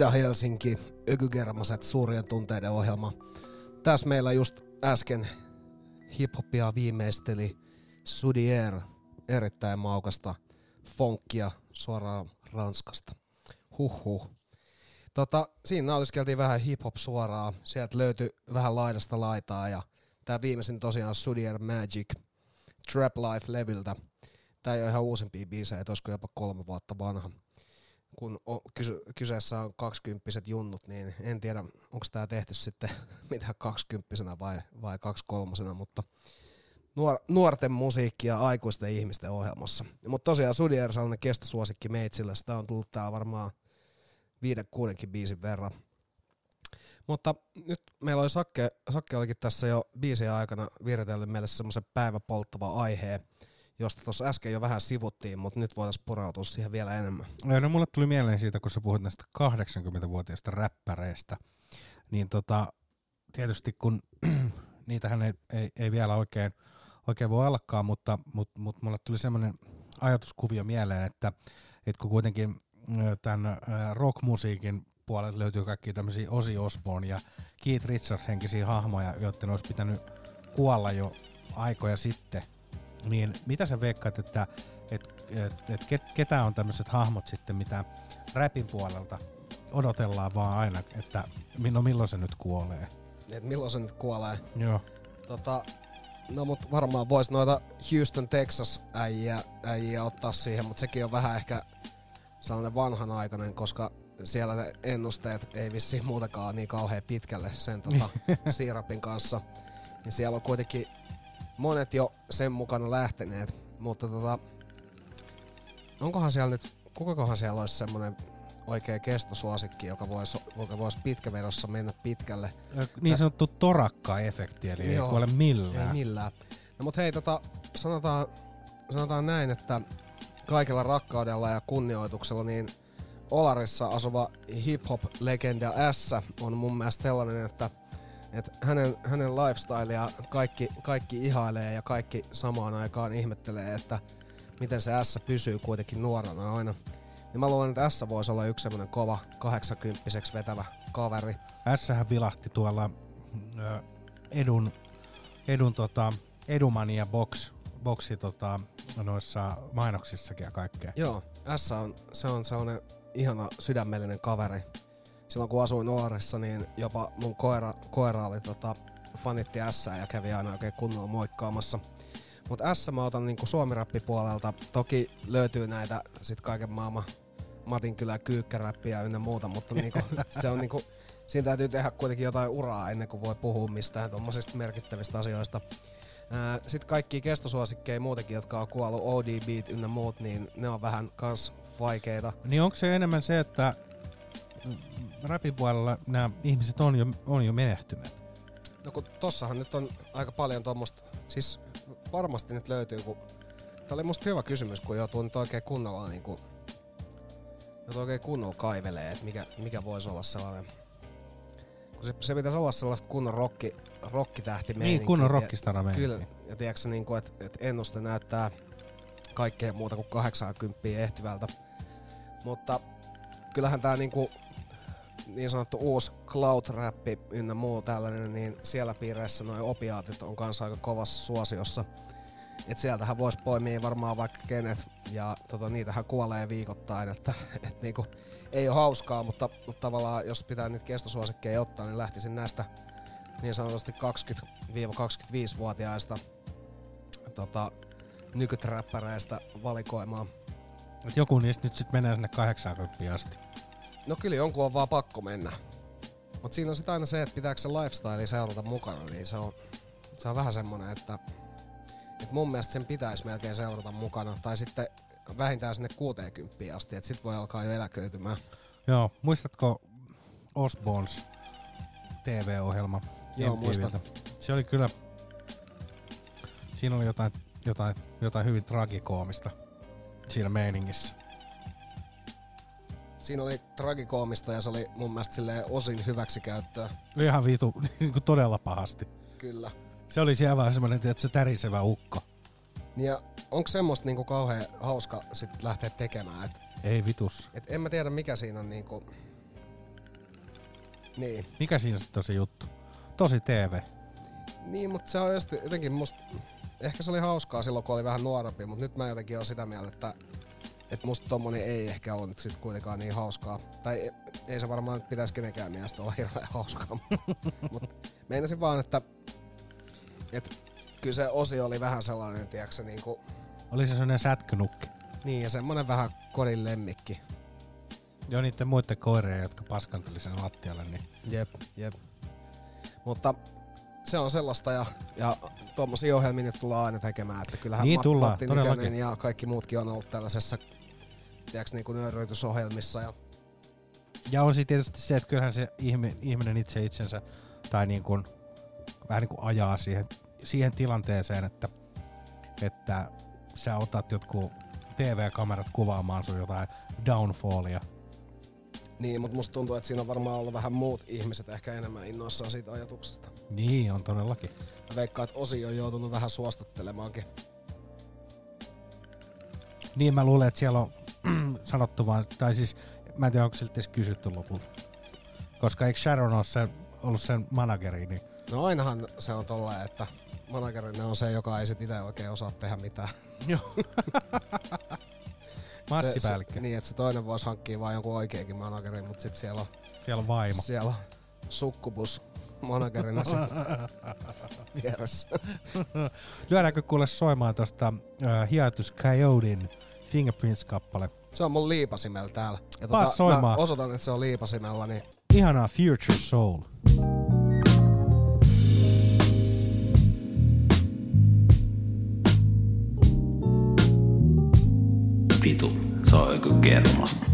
ja Ida-Helsinki, Ökygermaset, suurien tunteiden ohjelma. Tässä meillä just äsken hiphopia viimeisteli Sudier, erittäin maukasta fonkia suoraan Ranskasta. Huhhuh. Tota, siinä nautiskeltiin vähän hip-hop suoraan, sieltä löytyi vähän laidasta laitaa ja tää viimeisin tosiaan Sudier Magic Trap Life-levyltä. Tää ei ole ihan uusimpia biisejä, olisiko jopa kolme vuotta vanha kun kyseessä on kaksikymppiset junnut, niin en tiedä, onko tämä tehty sitten mitä kaksikymppisenä vai, vai kaksikolmosena, mutta nuor, nuorten musiikki ja aikuisten ihmisten ohjelmassa. Mutta tosiaan Sudier on kestosuosikki meitsillä, sitä on tullut tää varmaan viiden, kuudenkin biisin verran. Mutta nyt meillä oli Sakke, Sakke olikin tässä jo biisin aikana viritellyt meille semmoisen päiväpolttava aiheen, josta tuossa äsken jo vähän sivuttiin, mutta nyt voitaisiin pureutua siihen vielä enemmän. Joo, No mulle tuli mieleen siitä, kun sä puhut näistä 80-vuotiaista räppäreistä, niin tota, tietysti kun niitähän ei, ei, ei vielä oikein, oikein voi alkaa, mutta mut, mut mulle tuli semmoinen ajatuskuvio mieleen, että, että kun kuitenkin tämän rockmusiikin puolelta löytyy kaikki tämmöisiä Ozzy Osbourne ja Keith Richards henkisiä hahmoja, joiden olisi pitänyt kuolla jo aikoja sitten, niin mitä sä veikkaat, että et, et, et ket, ketä on tämmöiset hahmot sitten, mitä räpin puolelta odotellaan vaan aina, että no milloin se nyt kuolee. Et milloin se nyt kuolee? Joo. Tota, no mut varmaan vois noita Houston, Texas äijä, äijä ottaa siihen, mutta sekin on vähän ehkä sellainen vanhanaikainen, koska siellä ne ennusteet ei vissiin muutakaan niin kauhean pitkälle sen tota, siirapin kanssa. Niin siellä on kuitenkin monet jo sen mukana lähteneet, mutta tota, onkohan siellä nyt, kukakohan siellä olisi semmonen oikea kestosuosikki, joka voisi joka vois pitkävedossa mennä pitkälle. Niin sanottu torakka-efekti, eli ei Joo. kuole millään. Ei millään. No mut hei, tota, sanotaan, sanotaan näin, että kaikella rakkaudella ja kunnioituksella niin Olarissa asuva hip-hop-legenda S on mun mielestä sellainen, että, että hänen, hänen lifestylea kaikki, kaikki ihailee ja kaikki samaan aikaan ihmettelee, että miten se S pysyy kuitenkin nuorena aina. Niin mä luulen, että S voisi olla yksi semmonen kova 80 vetävä kaveri. Ässähän vilahti tuolla ö, edun, edun tota, edumania box, boksi tota, noissa mainoksissakin ja kaikkea. Joo, S on, se on sellainen ihana sydämellinen kaveri. Silloin kun asuin Olarissa, niin jopa mun koira, koira oli tota, fanitti S ja kävi aina oikein kunnolla moikkaamassa. Mutta S mä otan niinku suomirappipuolelta. Toki löytyy näitä sit kaiken maailman Matin kylä kyykkäräppiä ynnä muuta, mutta niinku, se on niinku, siinä täytyy tehdä kuitenkin jotain uraa ennen kuin voi puhua mistään tuommoisista merkittävistä asioista. Sitten kaikki kestosuosikkeja muutenkin, jotka on kuollut, ODB ynnä muut, niin ne on vähän kans vaikeita. Niin onko se enemmän se, että rapin puolella nämä ihmiset on jo, on jo menehtyneet? No kun tossahan nyt on aika paljon tuommoista, siis varmasti nyt löytyy, kun Tämä oli musta hyvä kysymys, kun joutuu nyt oikein kunnolla niinku, joutuu oikein kunnolla kaivelee, että mikä, mikä voisi olla sellainen, kun se, se pitäisi olla sellaista kunnon rokki, rokkitähti Niin, kunnon rockistara meininki. Kyllä, ja tiedätkö niinku, että et ennuste näyttää kaikkea muuta kuin 80 ehtivältä. Mutta kyllähän tää niinku niin sanottu uusi cloud-räppi ynnä muu tällainen, niin siellä piireissä noin opiaatit on kanssa aika kovassa suosiossa. et sieltähän voisi poimia varmaan vaikka kenet, ja tota, niitähän kuolee viikoittain, että et niinku, ei ole hauskaa, mutta, mutta tavallaan jos pitää niitä kestosuosikkeja ottaa, niin lähtisin näistä niin sanotusti 20-25-vuotiaista tota, nykyträppäreistä valikoimaan. Et joku niistä nyt sitten menee sinne 80 asti. No kyllä jonkun on vaan pakko mennä. Mutta siinä on sitten aina se, että pitääkö se lifestyle seurata mukana, niin se on, se on vähän semmonen, että, että mun mielestä sen pitäisi melkein seurata mukana. Tai sitten vähintään sinne 60 asti, että sit voi alkaa jo eläköitymään. Joo, muistatko Osborns TV-ohjelma Joo, muistan. Se oli kyllä, siinä oli jotain, jotain, jotain hyvin tragikoomista siinä meiningissä. Siinä oli tragikoomista ja se oli mun mielestä osin hyväksikäyttöä. Ihan vitu, niin kuin todella pahasti. Kyllä. Se oli siellä vähän semmoinen, että se tärisevä ukko. Niin Ja onko semmoista niinku kauhean hauska sit lähteä tekemään? Et, Ei vitus. et en mä tiedä mikä siinä on niinku... Niin. Mikä siinä sitten on se juttu? Tosi TV. Niin, mutta se on jotenkin musta... Ehkä se oli hauskaa silloin, kun oli vähän nuorempi, mutta nyt mä jotenkin oon sitä mieltä, että, että musta tommonen ei ehkä ole nyt sit kuitenkaan niin hauskaa. Tai ei, se varmaan pitäisi kenenkään mielestä olla hirveän hauskaa. mutta meinasin vaan, että, että kyllä se osi oli vähän sellainen, tiedätkö se niinku... Oli se sellainen sätkynukki. Niin, ja semmonen vähän kodin lemmikki. Joo, niiden muiden koirien, jotka paskanteli sen lattialle, niin Jep, jep. Mutta se on sellaista ja, ja tuommoisia ohjelmia nyt tullaan aina tekemään, että kyllähän Niin tullaan, Matti. Nykänen ja kaikki muutkin on ollut tällaisessa tiedätkö, niin kuin nyöryytysohjelmissa ja Ja on sitten tietysti se, että kyllähän se ihmi- ihminen itse itsensä tai niin kuin, vähän niin kuin ajaa siihen, siihen tilanteeseen, että, että sä otat jotkut TV-kamerat kuvaamaan sun jotain downfallia. niin, mutta musta tuntuu, että siinä on varmaan ollut vähän muut ihmiset ehkä enemmän innoissaan siitä ajatuksesta. Niin, on todellakin. Mä veikkaan, että Osi on joutunut vähän suostuttelemaankin. Niin mä luulen, että siellä on sanottu vaan, tai siis mä en tiedä, onko siltä edes kysytty lopulta. Koska eikö Sharon ole sen, ollut sen manageri, niin No ainahan se on tolleen, että managerina on se, joka ei sit itse oikein osaa tehdä mitään. Joo. Massipäällikkö. se, niin, että se toinen voisi hankkia vaan jonkun oikeakin managerin, mutta sitten siellä on, Siellä on vaimo. siellä on sukkubus managerina sit vieressä. Lyödäänkö kuule soimaan tosta uh, Hiatus Coyotein Fingerprints-kappale? Se on mun liipasimella täällä. Ja tota, soimaan. Mä osoitan, että se on liipasimella, niin Ihanaa Future Soul. Vitu, se on joku kermasta.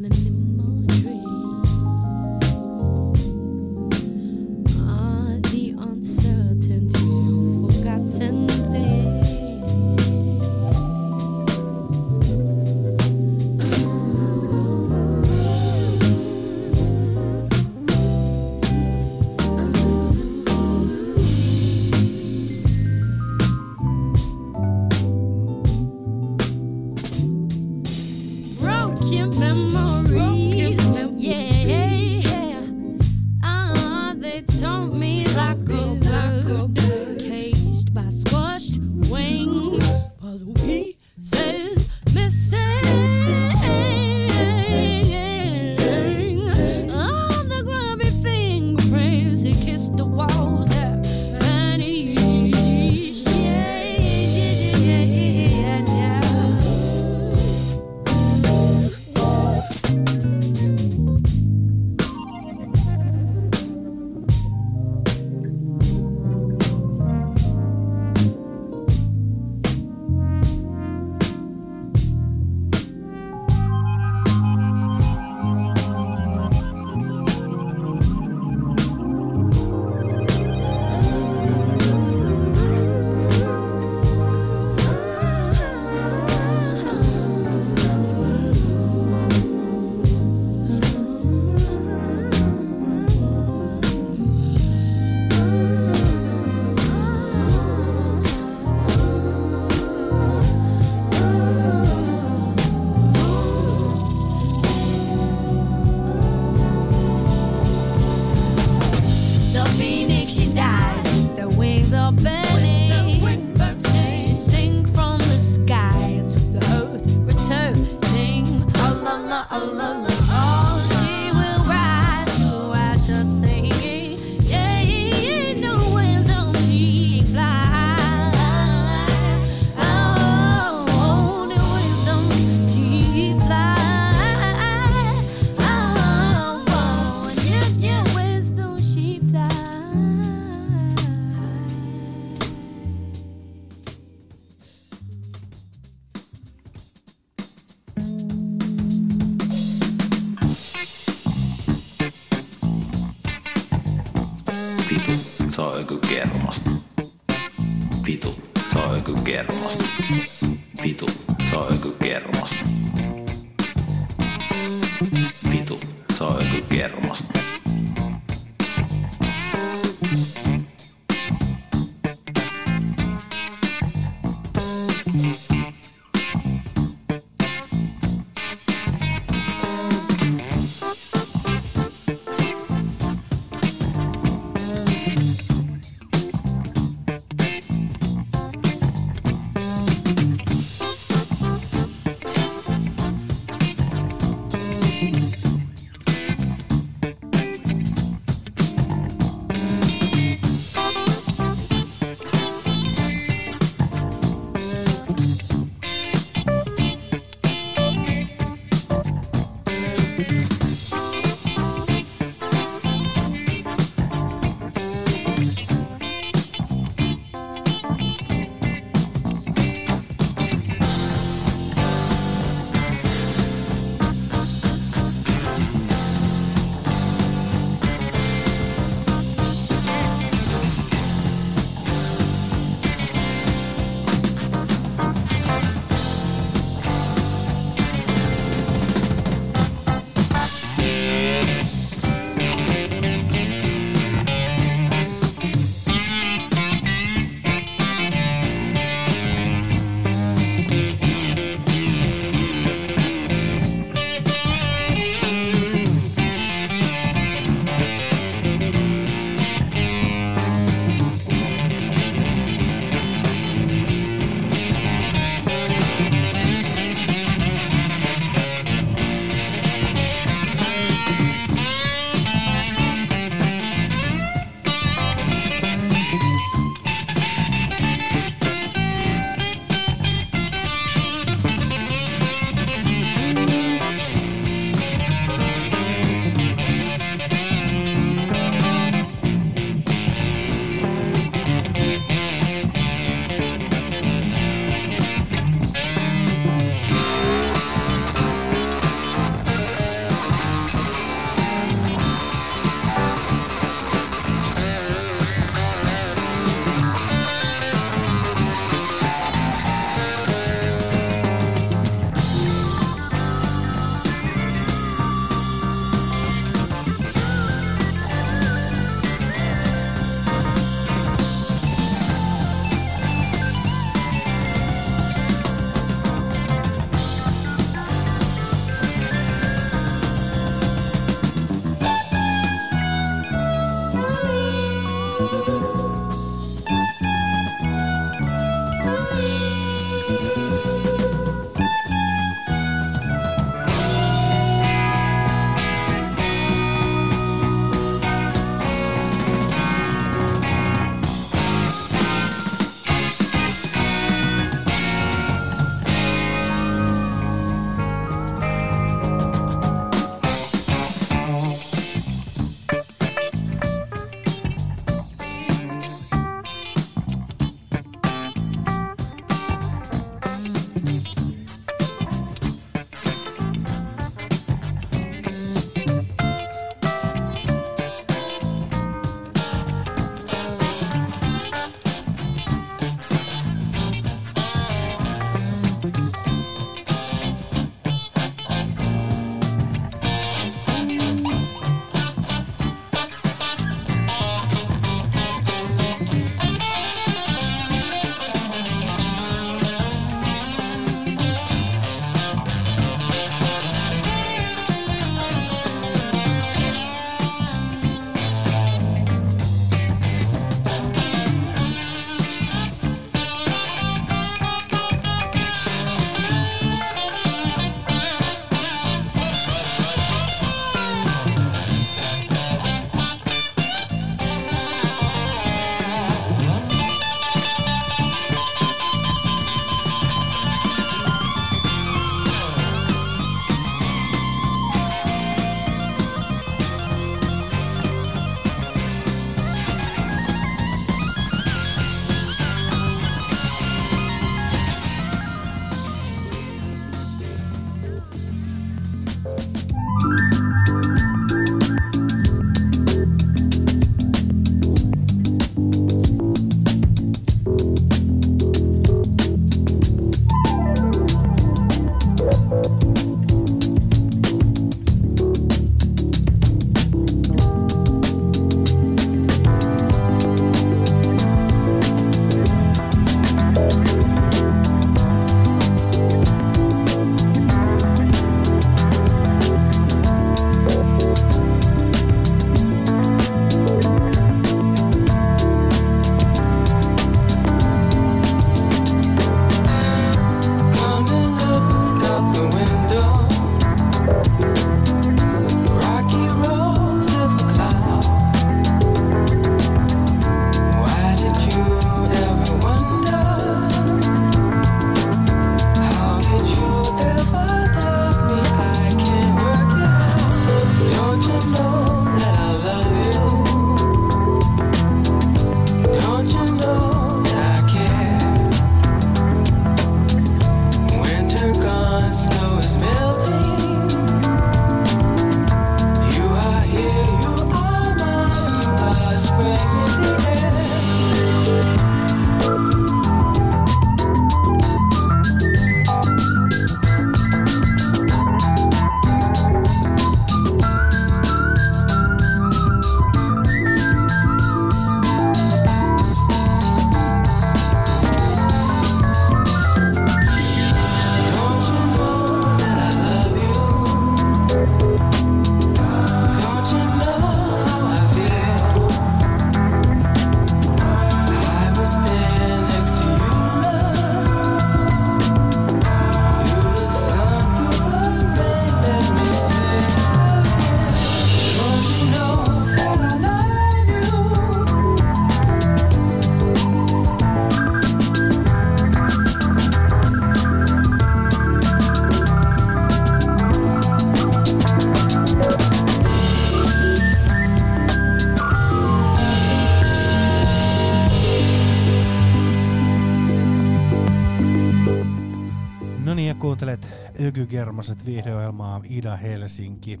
Kuuntelet Öky Germaset viihdeohjelmaa Ida Helsinki.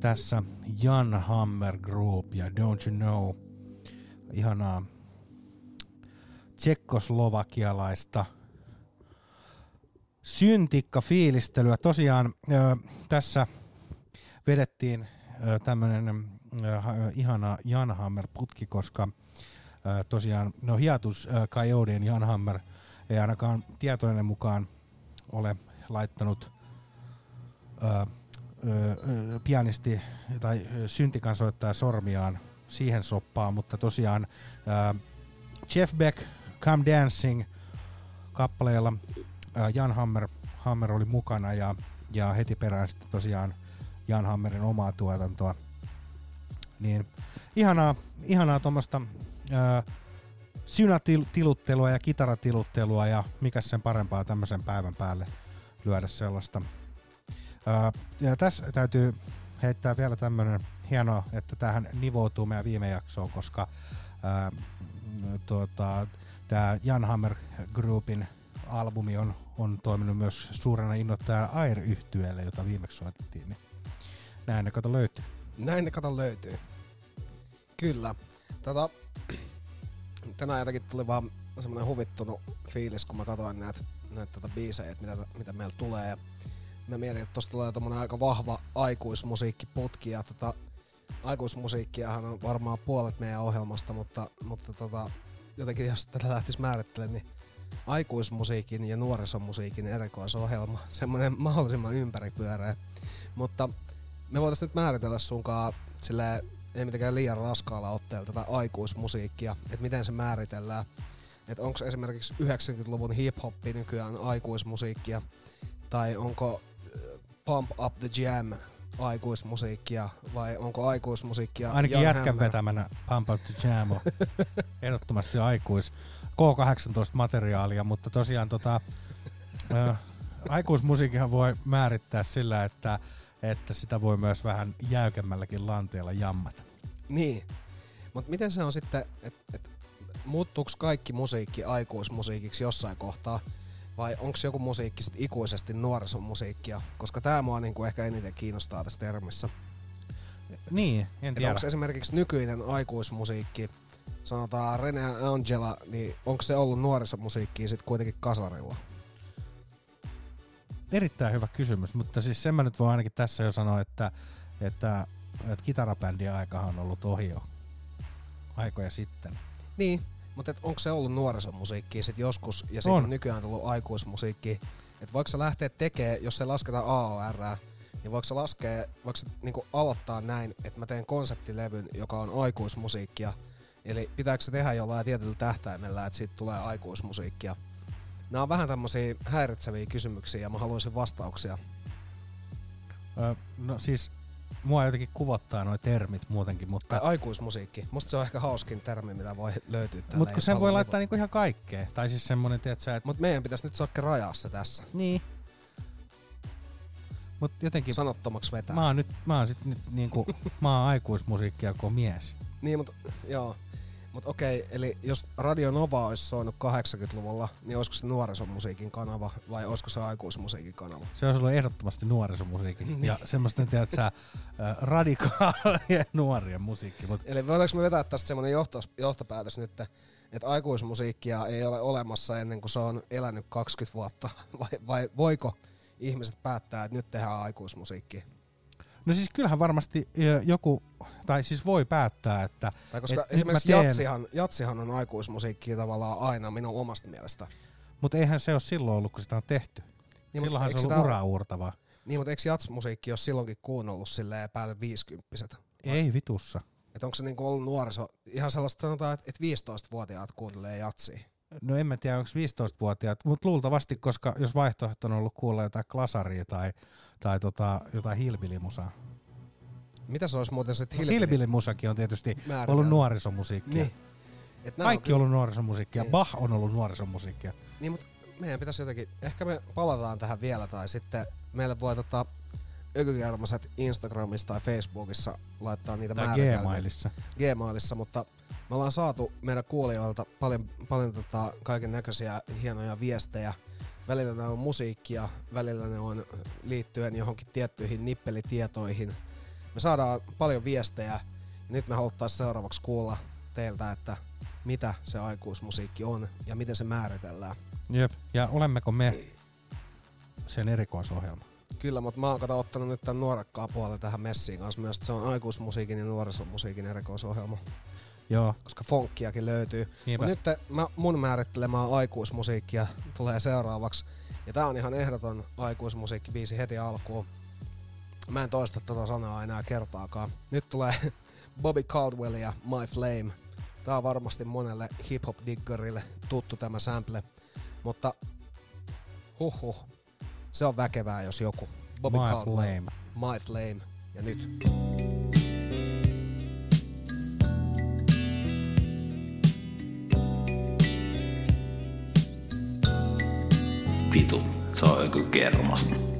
Tässä Jan Hammer Group ja Don't You Know. Ihanaa tsekkoslovakialaista syntikka fiilistelyä. Tosiaan tässä vedettiin ha- ihana Jan Hammer putki, koska tosiaan no hiatus ö, Coyotein Jan Hammer ei ainakaan tietoinen mukaan ole laittanut ö, ö, pianisti tai syntikan soittaja sormiaan siihen soppaan, mutta tosiaan ö, Jeff Beck, Come Dancing kappaleella ö, Jan Hammer, Hammer oli mukana ja, ja heti perään sitten tosiaan Jan Hammerin omaa tuotantoa. Niin ihanaa, ihanaa tuommoista synätiluttelua ja kitaratiluttelua ja mikä sen parempaa tämmöisen päivän päälle lyödä sellaista. Ää, ja tässä täytyy heittää vielä tämmöinen hienoa, että tähän nivoutuu meidän viime jaksoon, koska ää, tuota, tämä Jan Hammer Groupin albumi on, on toiminut myös suurena innoittajana air yhtyeelle jota viimeksi soitettiin. Niin näin ne kato löytyy. Näin ne kato löytyy. Kyllä. Tota, tänään jotenkin tuli vaan semmoinen huvittunut fiilis, kun mä katsoin näitä, näitä tota biisejä, mitä, mitä meillä tulee. Mä mietin, että tosta tulee tommonen aika vahva aikuismusiikkiputki. Ja tota, aikuismusiikkiahan on varmaan puolet meidän ohjelmasta, mutta, mutta tota, jotenkin jos tätä lähtisi määrittelemään, niin aikuismusiikin ja nuorisomusiikin erikoisohjelma. Semmoinen mahdollisimman ympäripyöreä. Mutta me voitaisiin nyt määritellä sunkaan silleen, ei mitenkään liian raskaalla otteella tätä aikuismusiikkia, että miten se määritellään. Että onko esimerkiksi 90-luvun hip-hoppi nykyään aikuismusiikkia, tai onko äh, Pump Up the Jam aikuismusiikkia, vai onko aikuismusiikkia Ainakin Jan jätkän Hammer? vetämänä Pump Up the Jam on ehdottomasti aikuis K18-materiaalia, mutta tosiaan tota, ä, aikuismusiikinhan voi määrittää sillä, että, että sitä voi myös vähän jäykemmälläkin lanteella jammata. Niin. Mutta miten se on sitten, että et, muuttuuko kaikki musiikki aikuismusiikiksi jossain kohtaa? Vai onko joku musiikki sit ikuisesti nuorisomusiikkia? Koska tämä mua niinku ehkä eniten kiinnostaa tässä termissä. Niin, en tiedä. onko esimerkiksi nykyinen aikuismusiikki, sanotaan Rene Angela, niin onko se ollut nuorisomusiikkia sitten kuitenkin kasarilla? Erittäin hyvä kysymys, mutta siis sen mä nyt voin ainakin tässä jo sanoa, että, että, että kitarabändin aikahan on ollut ohi jo aikoja sitten. Niin, mutta onko se ollut nuorisomusiikkia sitten joskus ja sitten On. nykyään tullut aikuismusiikkia? Että voiko se lähteä tekemään, jos se lasketaan AOR, niin voiko se laskea, voiko se niinku aloittaa näin, että mä teen konseptilevyn, joka on aikuismusiikkia, eli pitääkö se tehdä jollain tietyllä tähtäimellä, että siitä tulee aikuismusiikkia? Nämä on vähän tämmöisiä häiritseviä kysymyksiä ja mä haluaisin vastauksia. Ö, no siis mua jotenkin kuvottaa nuo termit muutenkin, Tai mutta, aikuismusiikki. Musta se on ehkä hauskin termi, mitä voi löytyä tällä. mutta kun sen voi laittaa niinku ihan kaikkeen. Tai siis semmonen, tiedätkö, että Mutta meidän pitäisi nyt Sakke rajaa se tässä. niin. Mut jotenkin Sanottomaksi vetää. mä oon nyt, mä oon sit nyt niinku, mä oon aikuismusiikkia kuin mies. Niin, mutta joo. Mutta okei, eli jos Radio Nova olisi soinut 80-luvulla, niin olisiko se nuorisomusiikin kanava vai olisiko se aikuismusiikin kanava? Se olisi ollut ehdottomasti nuorisomusiikin ja semmoista, tiedätkö, sä, radikaalien nuorien musiikki. Mut Eli voidaanko me vetää tästä semmoinen johtopäätös nyt, että, että aikuismusiikkia ei ole olemassa ennen kuin se on elänyt 20 vuotta? Vai, vai voiko ihmiset päättää, että nyt tehdään aikuismusiikkia? No siis kyllähän varmasti joku, tai siis voi päättää, että Tai koska Et esimerkiksi teen- jatsihan, jatsihan on aikuismusiikkia tavallaan aina minun omasta mielestä. mutta eihän se ole silloin ollut, kun sitä on tehty. Niin, Silloinhan se on ollut uraa uurtavaa. Niin, mutta eikö jatsmusiikki ole silloinkin kuunnellut silleen päälle 50 Ei vitussa. Että onko se niinku ollut nuoriso, ihan sellaista sanotaan, että, että 15-vuotiaat kuuntelee jatsia. No en mä tiedä, onko 15-vuotiaat, mutta luultavasti, koska jos vaihtoehto on ollut kuulla jotain klasaria tai, tai tota, jotain hilbilimusaa. Mitä se olisi muuten sitten No, hilpili? hilbilimusakin on tietysti määritelmä? ollut nuorisomusiikkia. Niin. Et Kaikki on on ollut nuorisomusiikkia. Niin. Bach on ollut nuorisomusiikkia. kyllä- Niin, mutta meidän pitäisi jotenkin, ehkä me palataan tähän vielä, tai sitten meille voi tota, ökykermaset Instagramissa tai Facebookissa laittaa niitä Tai. Gmailissa. Gmailissa, mutta me ollaan saatu meidän kuulijoilta paljon, paljon tota, kaiken näköisiä hienoja viestejä Välillä ne on musiikkia, välillä ne on liittyen johonkin tiettyihin nippelitietoihin. Me saadaan paljon viestejä ja nyt me haluttaisiin seuraavaksi kuulla teiltä, että mitä se aikuismusiikki on ja miten se määritellään. Jep. Ja olemmeko me sen erikoisohjelma? Kyllä, mutta mä oon kato ottanut nyt tämän nuorekkaan puolen tähän messiin kanssa myös, että se on aikuismusiikin ja nuorisomusiikin erikoisohjelma, Joo. koska funkkiakin löytyy. Niinpä. Mut nyt mä, mun määrittelemään aikuismusiikkia tulee seuraavaksi. Ja tää on ihan ehdoton aikuismusiikkibiisi heti alkuun. Mä en toista tota sanaa enää kertaakaan. Nyt tulee Bobby Caldwell ja My Flame. Tää on varmasti monelle hip-hop diggerille tuttu tämä sample. Mutta huhhuh, se on väkevää jos joku. Bobby My Caldwell, Flame. My Flame. Ja nyt. Vitu, se on joku kermasta.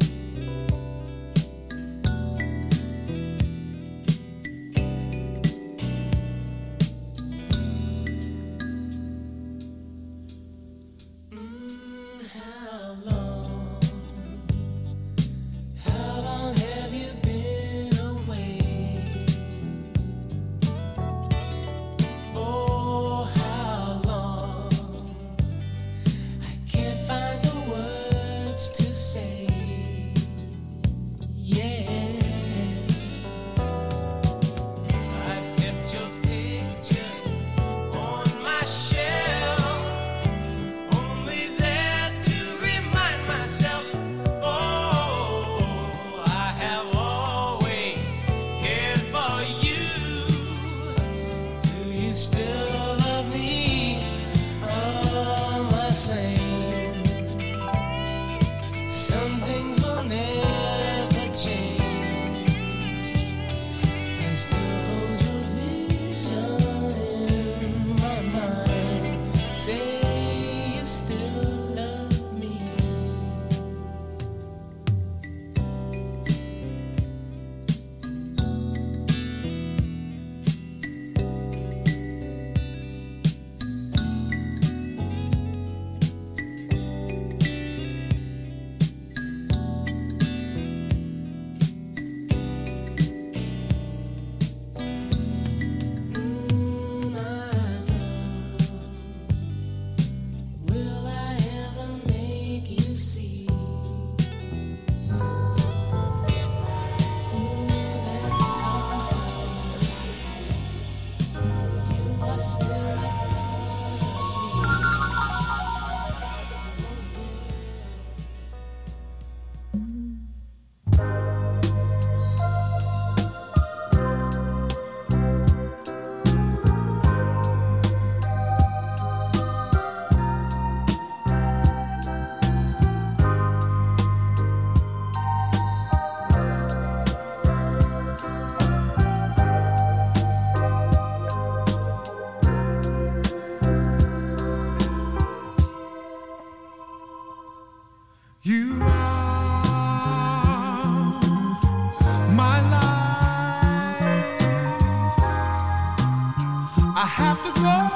Have to go.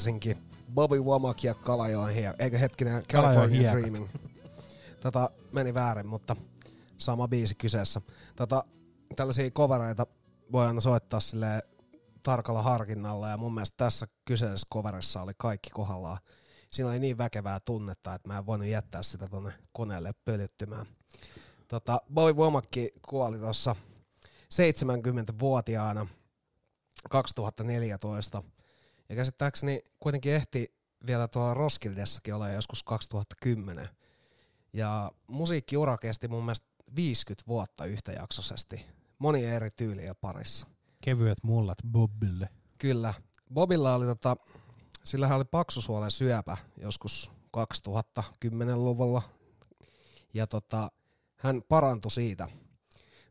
Helsinki, Bobby Womack ja Kalajoen hier. Eikö hetkinen, California. Dreaming. Tota, meni väärin, mutta sama biisi kyseessä. Tota, tällaisia kovereita voi aina soittaa sille tarkalla harkinnalla ja mun mielestä tässä kyseisessä coverissa oli kaikki kohdallaan. Siinä oli niin väkevää tunnetta, että mä en voinut jättää sitä tonne koneelle pölyttymään. Tota, Bobby Womack kuoli tuossa 70-vuotiaana 2014. Ja käsittääkseni kuitenkin ehti vielä tuolla Roskildessakin olla joskus 2010. Ja musiikkiura kesti mun mielestä 50 vuotta yhtäjaksoisesti. Monia eri tyylien parissa. Kevyet mullat Bobbille. Kyllä. Bobilla oli tota, sillä hän oli paksusuolen syöpä joskus 2010-luvulla. Ja tota, hän parantui siitä.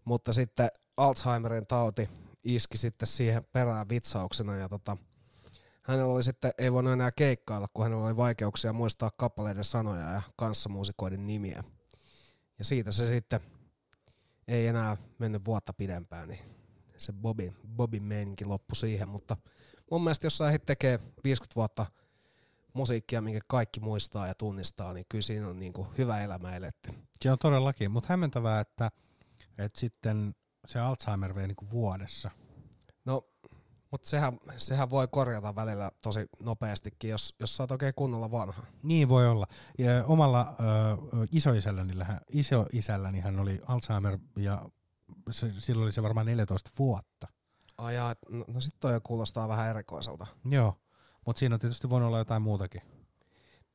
Mutta sitten Alzheimerin tauti iski sitten siihen perään vitsauksena ja tota, hänellä oli sitten, ei voinut enää keikkailla, kun hänellä oli vaikeuksia muistaa kappaleiden sanoja ja kanssamuusikoiden nimiä. Ja siitä se sitten ei enää mennyt vuotta pidempään, niin se Bobin, Bobin meininki loppui siihen, mutta mun mielestä jos sä tekee 50 vuotta musiikkia, minkä kaikki muistaa ja tunnistaa, niin kyllä siinä on niinku hyvä elämä eletty. Se on todellakin, mutta hämmentävää, että, että sitten se Alzheimer vei niinku vuodessa. Mutta sehän, sehän voi korjata välillä tosi nopeastikin, jos, jos sä oot oikein kunnolla vanha. Niin voi olla. Ja omalla ö, isoisälläni, isoisälläni hän oli Alzheimer ja se, silloin oli se varmaan 14 vuotta. Ai jaa, et- no, no sit toi kuulostaa vähän erikoiselta. Joo, mutta siinä on tietysti voinut olla jotain muutakin.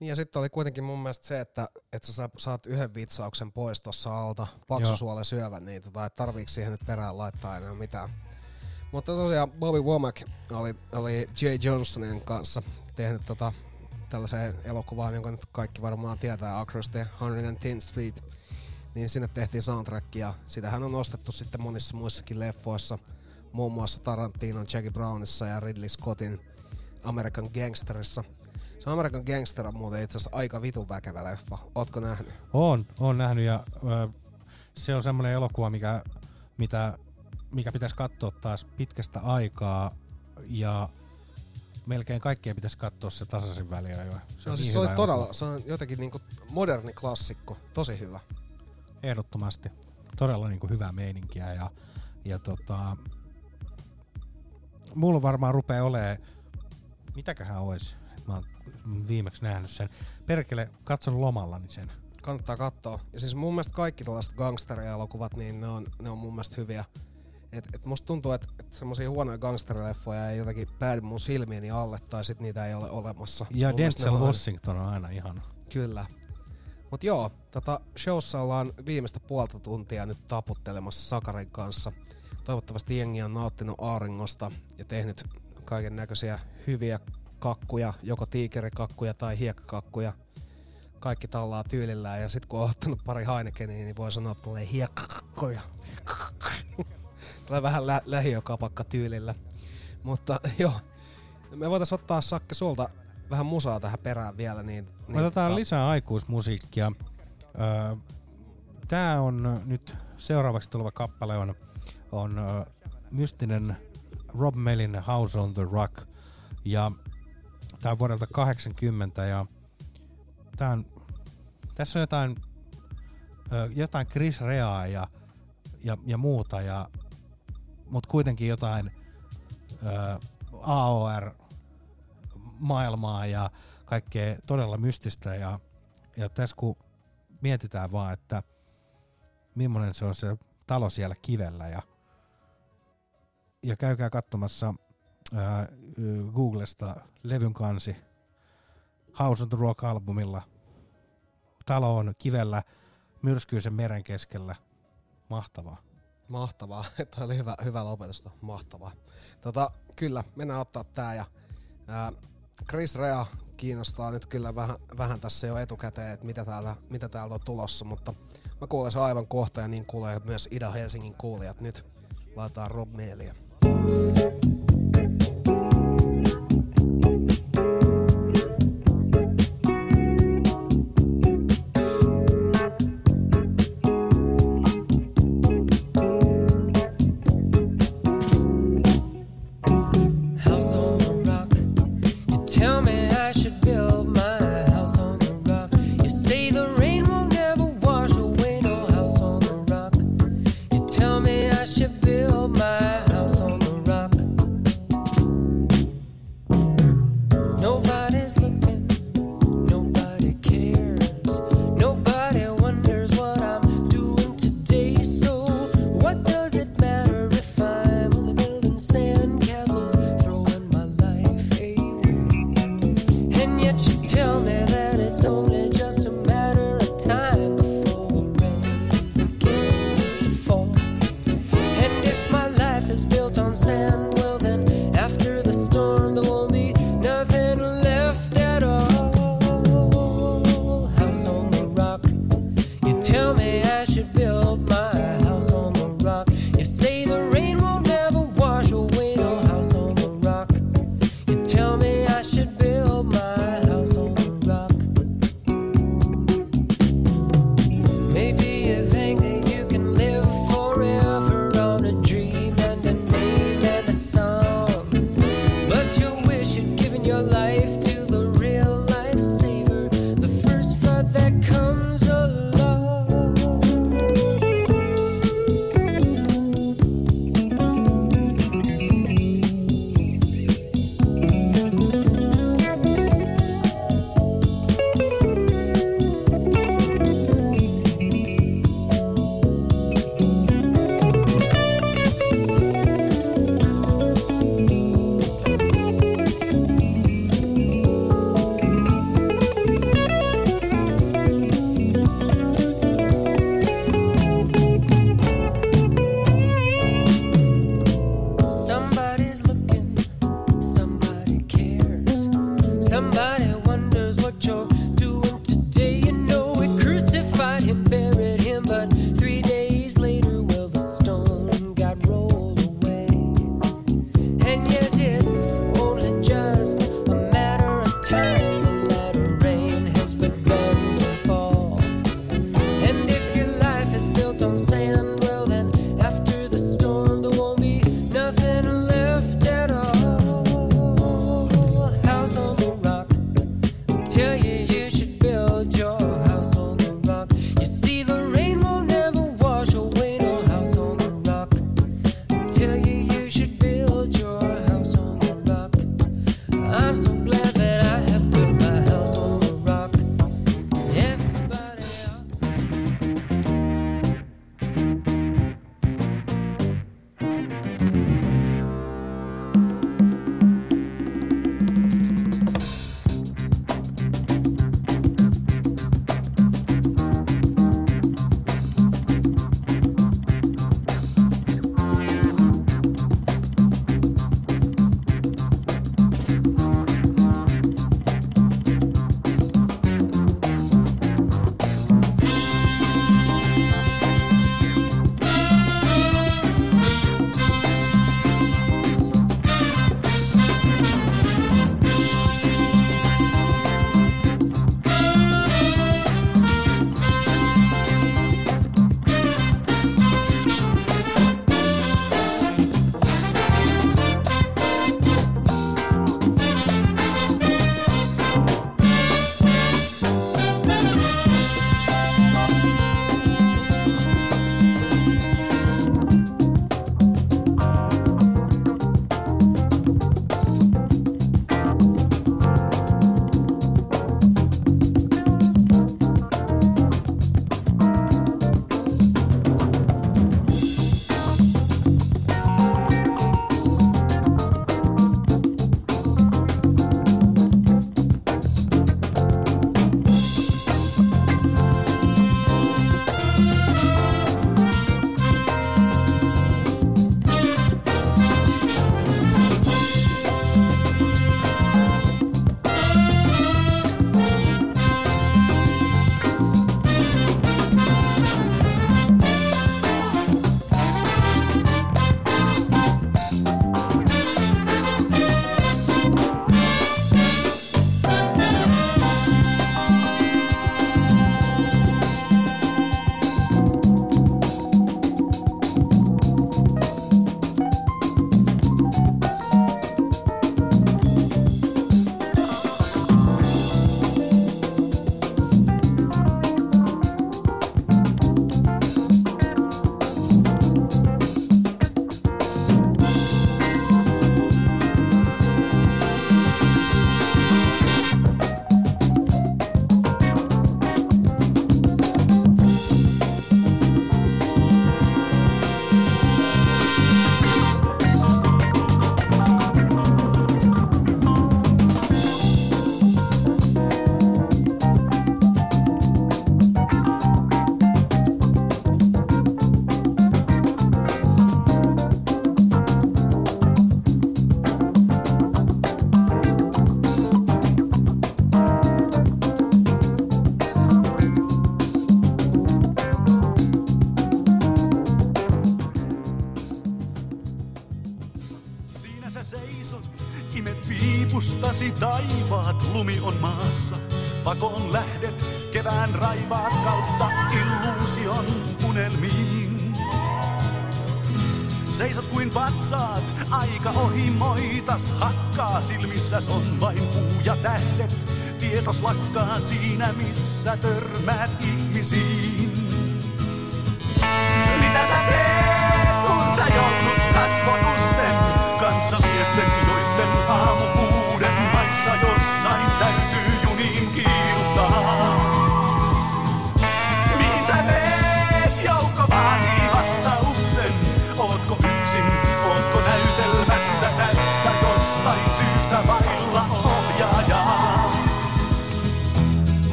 Niin ja sitten oli kuitenkin mun mielestä se, että, että sä saat yhden vitsauksen pois tuossa alta paksusuolen syövän, niin tota, et tarviiko siihen nyt perään laittaa enää mitään. Mutta tosiaan Bobby Womack oli, oli J. Johnsonin kanssa tehnyt tota, tällaiseen elokuvaan, jonka nyt kaikki varmaan tietää, Across the 110th Street. Niin sinne tehtiin soundtrack ja sitähän on ostettu sitten monissa muissakin leffoissa, muun muassa Tarantinon, Jackie Brownissa ja Ridley Scottin American Gangsterissa. Se American Gangster on muuten itse asiassa aika vitun väkevä leffa. Ootko nähnyt? On, on nähnyt ja ö, se on semmoinen elokuva, mikä, mitä, mikä pitäisi katsoa taas pitkästä aikaa ja melkein kaikkien pitäisi katsoa se tasaisin väliajoin. Se No, on siis niin se, oli todella, elokuva. se on jotenkin niinku moderni klassikko. Tosi hyvä. Ehdottomasti. Todella niin kuin hyvää meininkiä ja, ja tota, mulla varmaan rupeaa olemaan, mitäköhän olisi, mä oon viimeksi nähnyt sen. Perkele, katson lomallani sen. Kannattaa katsoa. Ja siis mun mielestä kaikki tällaiset gangsterielokuvat, niin ne on, ne on mun mielestä hyviä. Et, et musta tuntuu, että et semmosia huonoja gangsterileffoja ei jotenkin päädy mun silmieni alle, tai sit niitä ei ole olemassa. Ja Mun Denzel on- Washington on aina ihana. Kyllä. Mut joo, tota showssa ollaan viimeistä puolta tuntia nyt taputtelemassa Sakarin kanssa. Toivottavasti jengi on nauttinut auringosta ja tehnyt kaiken näköisiä hyviä kakkuja, joko tiikerikakkuja tai hiekkakakkuja. Kaikki tallaa tyylillään ja sit kun on ottanut pari Heinekeniä, niin voi sanoa, että tulee hiekkakakkuja. tulee vähän lä- lähiökapakka tyylillä. Mutta joo, me voitais ottaa Sakke sulta vähän musaa tähän perään vielä. Niin, niin Otetaan tota- lisää aikuismusiikkia. Öö, Tää on nyt seuraavaksi tuleva kappale on, on mystinen Rob Mellin House on the Rock. Ja tää on vuodelta 80 ja tää on, tässä on jotain, jotain Chris Reaa ja, ja, ja muuta, ja, mutta kuitenkin jotain ö, AOR maailmaa ja kaikkea todella mystistä ja, ja tässä kun mietitään vaan, että millainen se on se talo siellä kivellä ja, ja käykää katsomassa ää, Googlesta levyn kansi House on the Rock-albumilla. Talo on kivellä myrskyisen meren keskellä. Mahtavaa. Mahtavaa. Tämä oli hyvä, hyvä lopetusta. Mahtavaa. Tota, kyllä, mennään ottaa tää ja ää, Chris Rea kiinnostaa nyt kyllä vähän, vähän tässä jo etukäteen, että mitä täältä, mitä täältä on tulossa, mutta mä kuulen se aivan kohta ja niin kuulee myös Ida Helsingin kuulijat. Nyt laitetaan Rob Meelia. your life.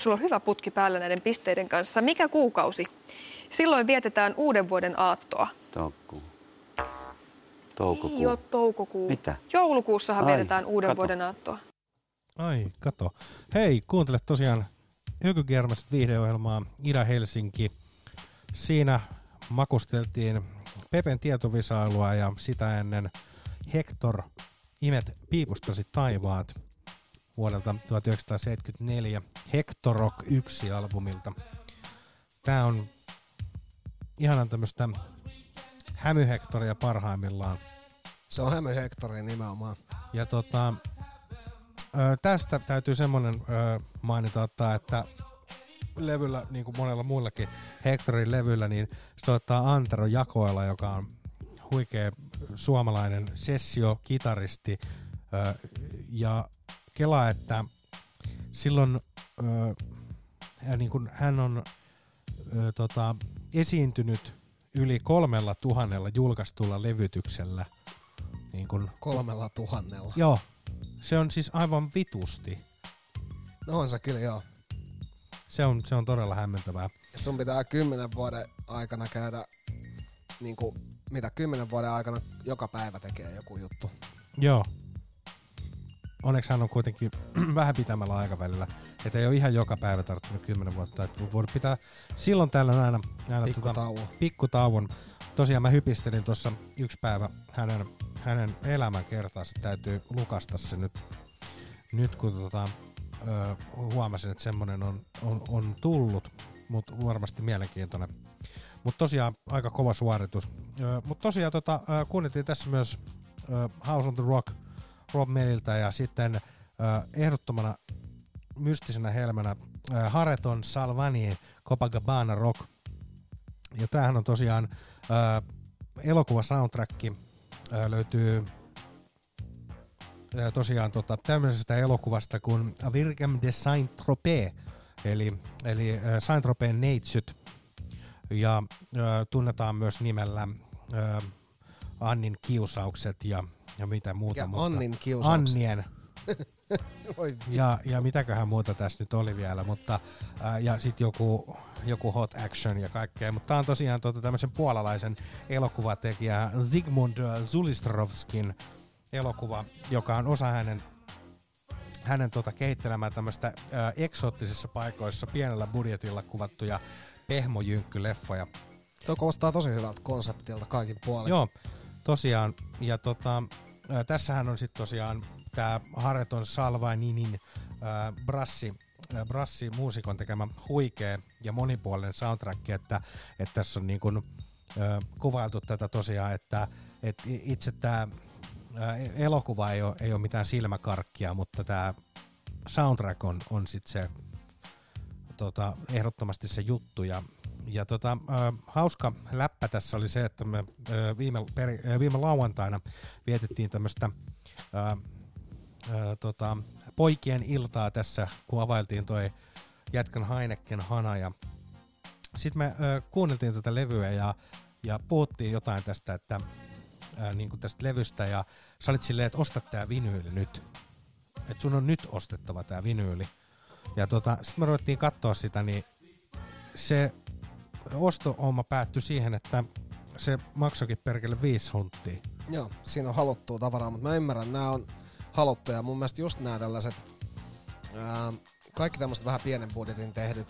Nyt sulla on hyvä putki päällä näiden pisteiden kanssa. Mikä kuukausi? Silloin vietetään uuden vuoden aattoa. Toukkuu. Toukokuu. Ei ole toukokuu. Mitä? Joulukuussahan Ai, vietetään uuden kato. vuoden aattoa. Ai, kato. Hei, kuuntele tosiaan Ökykermaset viihdeohjelmaa Ida-Helsinki. Siinä makusteltiin Pepen tietovisailua ja sitä ennen Hector Imet piipustasi taivaat vuodelta 1974 Hector Rock 1 albumilta. Tää on ihanan tämmöstä hämyhektoria parhaimmillaan. Se on Hämy Hectorin nimenomaan. Ja tota, ö, tästä täytyy semmoinen ö, mainita ottaa, että levyllä, niin kuin monella muillakin Hectorin levyllä, niin soittaa Antero Jakoela, joka on huikea suomalainen sessio-kitaristi. Ö, ja kelaa, että silloin ö, hän, niin kuin, hän on ö, tota, esiintynyt yli kolmella tuhannella julkaistulla levytyksellä. Niin kuin, Kolmella tuhannella. Joo, se on siis aivan vitusti. No on se kyllä joo. Se on, se on todella hämmentävää. Et sun pitää kymmenen vuoden aikana käydä, niin kuin, mitä kymmenen vuoden aikana joka päivä tekee joku juttu. Joo. Onneksi hän on kuitenkin vähän pitämällä aikavälillä. Että ei ole ihan joka päivä tarttunut 10 vuotta. Että voi pitää silloin tällöin aina, aina Pikkutauon. pikkutauon. Tosiaan mä hypistelin tuossa yksi päivä hänen, hänen elämän kertaansa. Täytyy lukasta se nyt, nyt kun tota, ö, huomasin, että semmonen on, on, on tullut. Mutta varmasti mielenkiintoinen. Mutta tosiaan aika kova suoritus. Mutta tosiaan tota, ö, kuunneltiin tässä myös House on the Rock Rob Melliltä ja sitten ö, ehdottomana mystisenä helmenä ö, Hareton Salvani Copacabana Rock. Ja tämähän on tosiaan ö, elokuva soundtrack ö, löytyy ö, tosiaan tota, tämmöisestä elokuvasta kuin Virgem de Saint-Tropez, eli, eli ö, Saint-Tropez neitsyt. Ja ö, tunnetaan myös nimellä ö, Annin kiusaukset ja, ja mitä muuta. Mikä Annin kiusaukset? Annien. Vittu. ja, ja mitäköhän muuta tässä nyt oli vielä, mutta ää, ja sitten joku, joku hot action ja kaikkea, mutta tämä on tosiaan tuota, tämmöisen puolalaisen elokuvatekijä Zygmunt äh, Zulistrovskin elokuva, joka on osa hänen hänen tota, kehittelemään tämmöistä ää, eksoottisissa paikoissa pienellä budjetilla kuvattuja pehmojynkkyleffoja. Tuo kuulostaa tosi hyvältä konseptilta kaikin puolin. Joo, tosiaan. Ja tota, ää, tässähän on sitten tosiaan tämä Hareton Salvaininin ää, brassi, ää, brassi muusikon tekemä huikea ja monipuolinen soundtrack, että, että tässä on niin kun, ää, kuvailtu tätä tosiaan, että, että itse tämä elokuva ei ole, ei ole mitään silmäkarkkia, mutta tämä soundtrack on, on sitten se tota, ehdottomasti se juttu. Ja, ja tota, äh, hauska läppä tässä oli se, että me äh, viime, peri, äh, viime lauantaina vietettiin tämmöistä äh, äh, tota, poikien iltaa tässä, kun availtiin toi jätkän Heineken hana. Ja sitten me äh, kuunneltiin tätä levyä ja, ja puhuttiin jotain tästä, että ää, niin kuin tästä levystä ja sä olit silleen, että osta tää vinyyli nyt. Että sun on nyt ostettava tää vinyyli. Ja tota, sitten me ruvettiin katsoa sitä, niin se osto-homma päättyi siihen, että se maksoikin perkele viisi hunttia. Joo, siinä on haluttua tavaraa, mutta mä ymmärrän, nämä on haluttuja. Mun mielestä just nämä tällaiset, ää, kaikki tämmöiset vähän pienen budjetin tehdyt,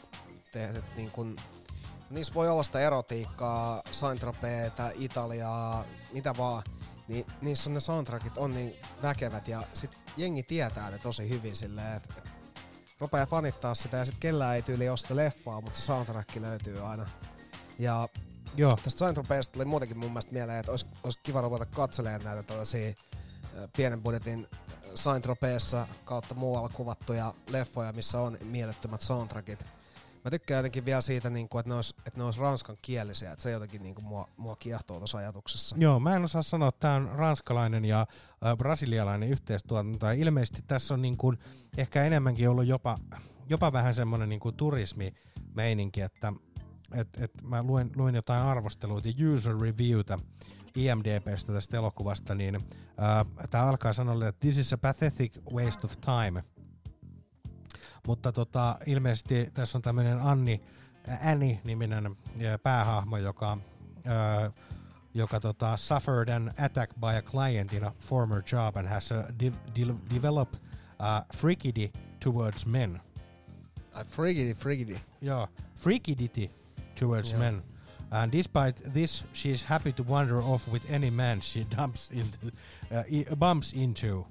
tehdyt niin kun, niissä voi olla sitä erotiikkaa, saint Italiaa, mitä vaan, niin niissä on ne soundtrackit on niin väkevät ja sit jengi tietää ne tosi hyvin silleen, että et rupeaa fanittaa sitä ja sit kellään ei tyyli osta leffaa, mutta se soundtrack löytyy aina. Ja Joo. tästä saint tuli muutenkin mun mielestä mieleen, että olisi, olisi kiva ruveta katselemaan näitä tällaisia pienen budjetin saint kautta muualla kuvattuja leffoja, missä on mielettömät soundtrackit. Mä tykkään jotenkin vielä siitä, niin kuin, että, ne olisi, että ne olisi ranskan kielisiä, että se jotenkin niin kuin, mua, mua kiehtoo tuossa ajatuksessa. Joo, mä en osaa sanoa, että tämä on ranskalainen ja äh, brasilialainen yhteistuotanto. Ja ilmeisesti tässä on niin kuin, ehkä enemmänkin ollut jopa, jopa vähän semmoinen niin kuin turismimeininki, että et, et mä luin, luin jotain arvosteluita ja user reviewtä IMDBstä tästä elokuvasta, niin äh, tämä alkaa sanoa, että this is a pathetic waste of time. Mutta tota, ilmeisesti tässä on tämmöinen Anni, Annie-niminen äh, päähahmo, joka, äh, joka tota, suffered an attack by a client in a former job and has a de- de- developed uh, frigidity towards men. Ai frigidi, frigidi. Joo, frigidity towards Joo. men. And despite this, she is happy to wander off with any man she dumps into, uh, i- bumps into,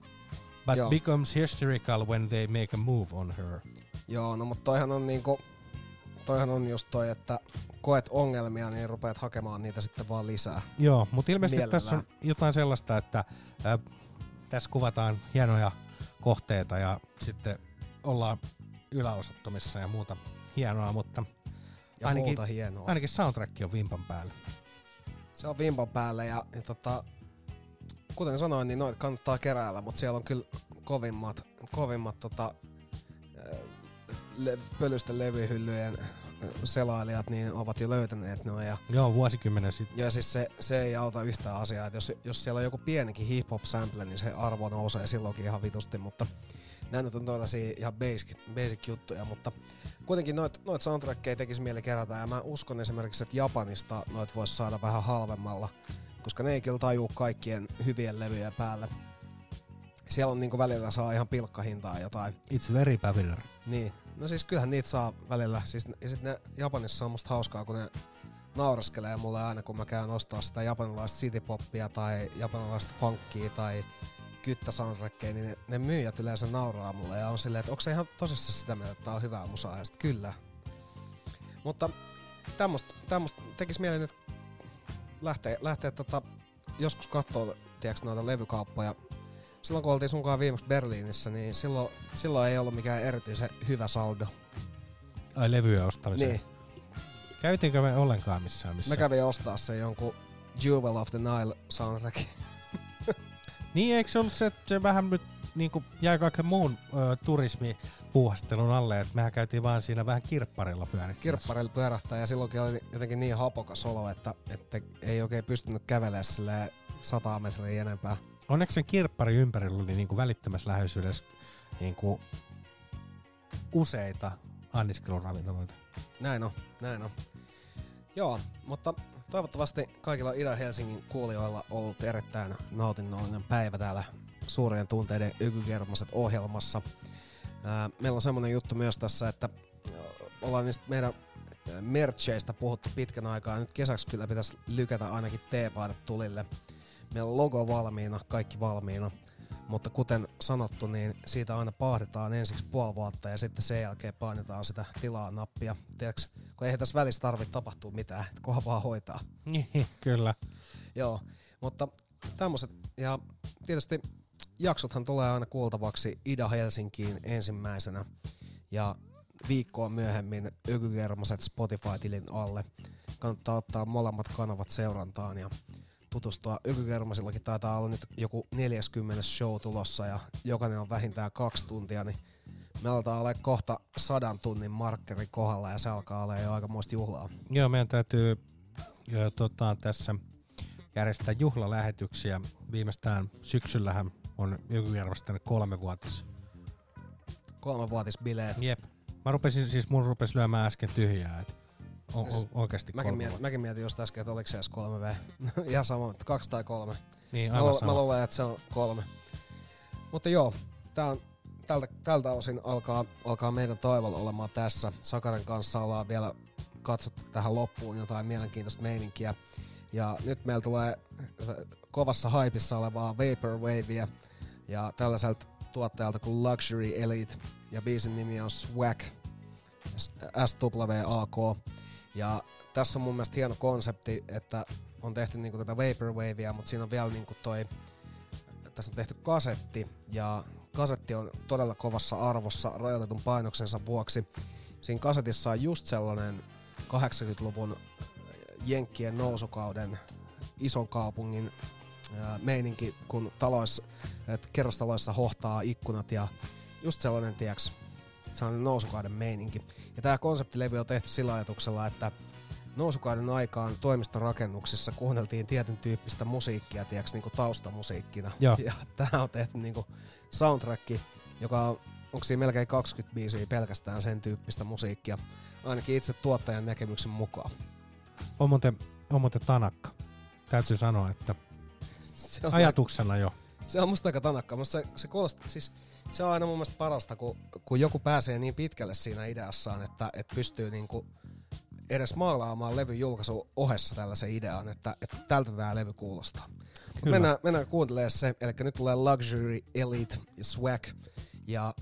but Joo. becomes hysterical when they make a move on her. Joo, no mutta toihan on niinku, toihan on just toi, että koet ongelmia, niin rupeat hakemaan niitä sitten vaan lisää. Joo, mutta ilmeisesti Mielellään. tässä on jotain sellaista, että äh, tässä kuvataan hienoja kohteita ja sitten ollaan yläosattomissa ja muuta hienoa, mutta Ja ainakin, muuta hienoa. ainakin soundtrack on vimpan päällä. Se on vimpan päälle ja, ja tota, kuten sanoin, niin noit kannattaa keräällä, mutta siellä on kyllä kovimmat, kovimmat tota, äh, le, pölysten levyhyllyjen äh, selailijat niin ovat jo löytäneet ne ja Joo, vuosikymmenen sitten. Ja siis se, se ei auta yhtään asiaa, että jos, jos siellä on joku pienikin hip-hop sample, niin se arvo nousee silloinkin ihan vitusti, mutta nämä nyt on tällaisia ihan basic, basic juttuja, mutta kuitenkin noit, noit soundtrackeja tekisi mieli kerätä, ja mä uskon esimerkiksi, että Japanista noit voisi saada vähän halvemmalla, koska ne ei kyllä tajuu kaikkien hyvien levyjen päälle. Siellä on niinku välillä saa ihan pilkkahintaa jotain. It's very popular. Niin, no siis kyllähän niitä saa välillä. Siis, ne- ja sit ne Japanissa on musta hauskaa, kun ne nauraskelee mulle aina, kun mä käyn ostaa sitä japanilaista citypoppia tai japanilaista funkia tai kyttä soundtrackia, niin ne, ne myyjät yleensä nauraa mulle ja on silleen, että onko se ihan tosissaan sitä mieltä, että tää on hyvää musaa, ja sit kyllä. Mutta tämmöstä, tämmöstä tekis mieli nyt lähteä, lähteä tota joskus katsoo, tiedätkö, noita levykauppoja, silloin kun oltiin sunkaan viimeksi Berliinissä, niin silloin, silloin ei ollut mikään erityisen hyvä saldo. Ai levyjä ostamiseen. Niin. Käytiinkö me ollenkaan missään missä? Mä kävin ostaa sen jonkun Jewel of the Nile soundtrackin. Niin, eikö se ollut se, että se vähän nyt niin kuin jäi kaiken muun ö, turismipuuhastelun alle, että mehän käytiin vaan siinä vähän kirpparilla pyörittämässä. Kirpparilla pyörähtää ja silloinkin oli jotenkin niin hapokas olo, että, että ei oikein pystynyt kävelemään silleen 100 metriä enempää. Onneksi sen kirppari ympärillä oli niin kuin välittömässä läheisyydessä niin kuin useita anniskeluravintoloita. Näin on, näin on. Joo, mutta toivottavasti kaikilla Itä-Helsingin kuulijoilla on ollut erittäin nautinnollinen päivä täällä suurien tunteiden ykykermaset ohjelmassa. Meillä on semmonen juttu myös tässä, että ollaan niistä meidän mercheistä puhuttu pitkän aikaa. Nyt kesäksi kyllä pitäisi lykätä ainakin teepaidat tulille. Meillä on logo valmiina, kaikki valmiina. Mutta kuten sanottu, niin siitä aina paahdetaan ensiksi puoli vuotta ja sitten sen jälkeen painetaan sitä tilaa nappia. Tiedätkö, kun ei tässä välissä tarvitse tapahtua mitään, että kunhan vaan hoitaa. Niin, kyllä. Joo, mutta tämmöiset, ja tietysti jaksothan tulee aina kuultavaksi Ida Helsinkiin ensimmäisenä, ja viikkoa myöhemmin Ykykermaset Spotify-tilin alle. Kannattaa ottaa molemmat kanavat seurantaan ja tutustua. Ykykermasillakin taitaa olla nyt joku 40 show tulossa ja jokainen on vähintään kaksi tuntia, niin me aletaan olla kohta sadan tunnin markkeri kohdalla ja se alkaa olla jo aikamoista juhlaa. Joo, meidän täytyy jo, tota, tässä järjestää juhlalähetyksiä. Viimeistään syksyllähän on joku järjestänyt kolmevuotis. Kolmevuotisbileet. Jep. Mä rupesin, siis mun rupesi lyömään äsken tyhjää, et o- o- oikeesti Mäkin, vuotta. mäkin mietin just äsken, että oliko se edes 3V. Ihan sama, että kaksi tai kolme. Niin, mä, aivan lu- sama. mä luulen, että se on kolme. Mutta joo, tää on, tältä, tältä osin alkaa, alkaa meidän toivolla olemaan tässä. Sakarin kanssa ollaan vielä katsottu tähän loppuun jotain mielenkiintoista meininkiä. Ja nyt meillä tulee kovassa haipissa olevaa Vaporwavea ja tällaiselta tuottajalta kuin Luxury Elite. Ja biisin nimi on Swag, SWAK. Ja tässä on mun mielestä hieno konsepti, että on tehty niinku tätä Vaporwavea, mutta siinä on vielä niinku toi, tässä on tehty kasetti, ja kasetti on todella kovassa arvossa rajoitetun painoksensa vuoksi. Siinä kasetissa on just sellainen 80-luvun Jenkkien nousukauden ison kaupungin meininki, kun taloissa, kerrostaloissa hohtaa ikkunat ja just sellainen, tiiäks, sellainen nousukauden meininki. Ja tämä konseptilevy on tehty sillä ajatuksella, että nousukauden aikaan toimistorakennuksissa kuunneltiin tietyn tyyppistä musiikkia, tiiäks, niinku taustamusiikkina. Joo. Ja tämä on tehty niinku soundtrack, joka on, onko siinä melkein 20 biisiä pelkästään sen tyyppistä musiikkia, ainakin itse tuottajan näkemyksen mukaan. On muuten, on muuten tanakka. Täytyy sanoa, että Se on ajatuksena jo. Se on musta aika tanakka, mutta se, se kuulostaa, siis se on aina mun mielestä parasta, kun, kun joku pääsee niin pitkälle siinä ideassaan, että, että pystyy niinku edes maalaamaan levyn julkaisu ohessa tällaisen idean, että, että tältä tämä levy kuulostaa. Kyllä. Mennään, mennään kuuntelemaan se, eli nyt tulee Luxury, Elite ja Swag, ja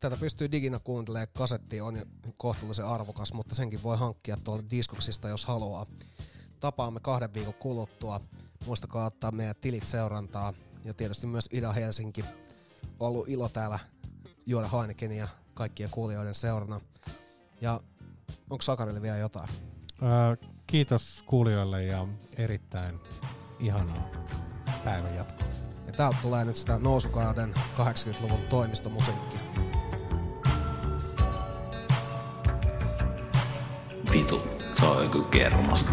tätä pystyy diginä kuuntelemaan, kasetti on jo kohtuullisen arvokas, mutta senkin voi hankkia tuolta diskoksista, jos haluaa. Tapaamme kahden viikon kuluttua. Muistakaa ottaa meidän tilit seurantaa. Ja tietysti myös Ida-Helsinki. Ollut ilo täällä juoda Heinekenia kaikkien kuulijoiden seurana. Ja onko Sakarille vielä jotain? Öö, kiitos kuulijoille ja erittäin ihanaa päivän jatkoa. Ja täältä tulee nyt sitä nousukauden 80-luvun toimistomusiikkia. Vitu, se on joku kermasta.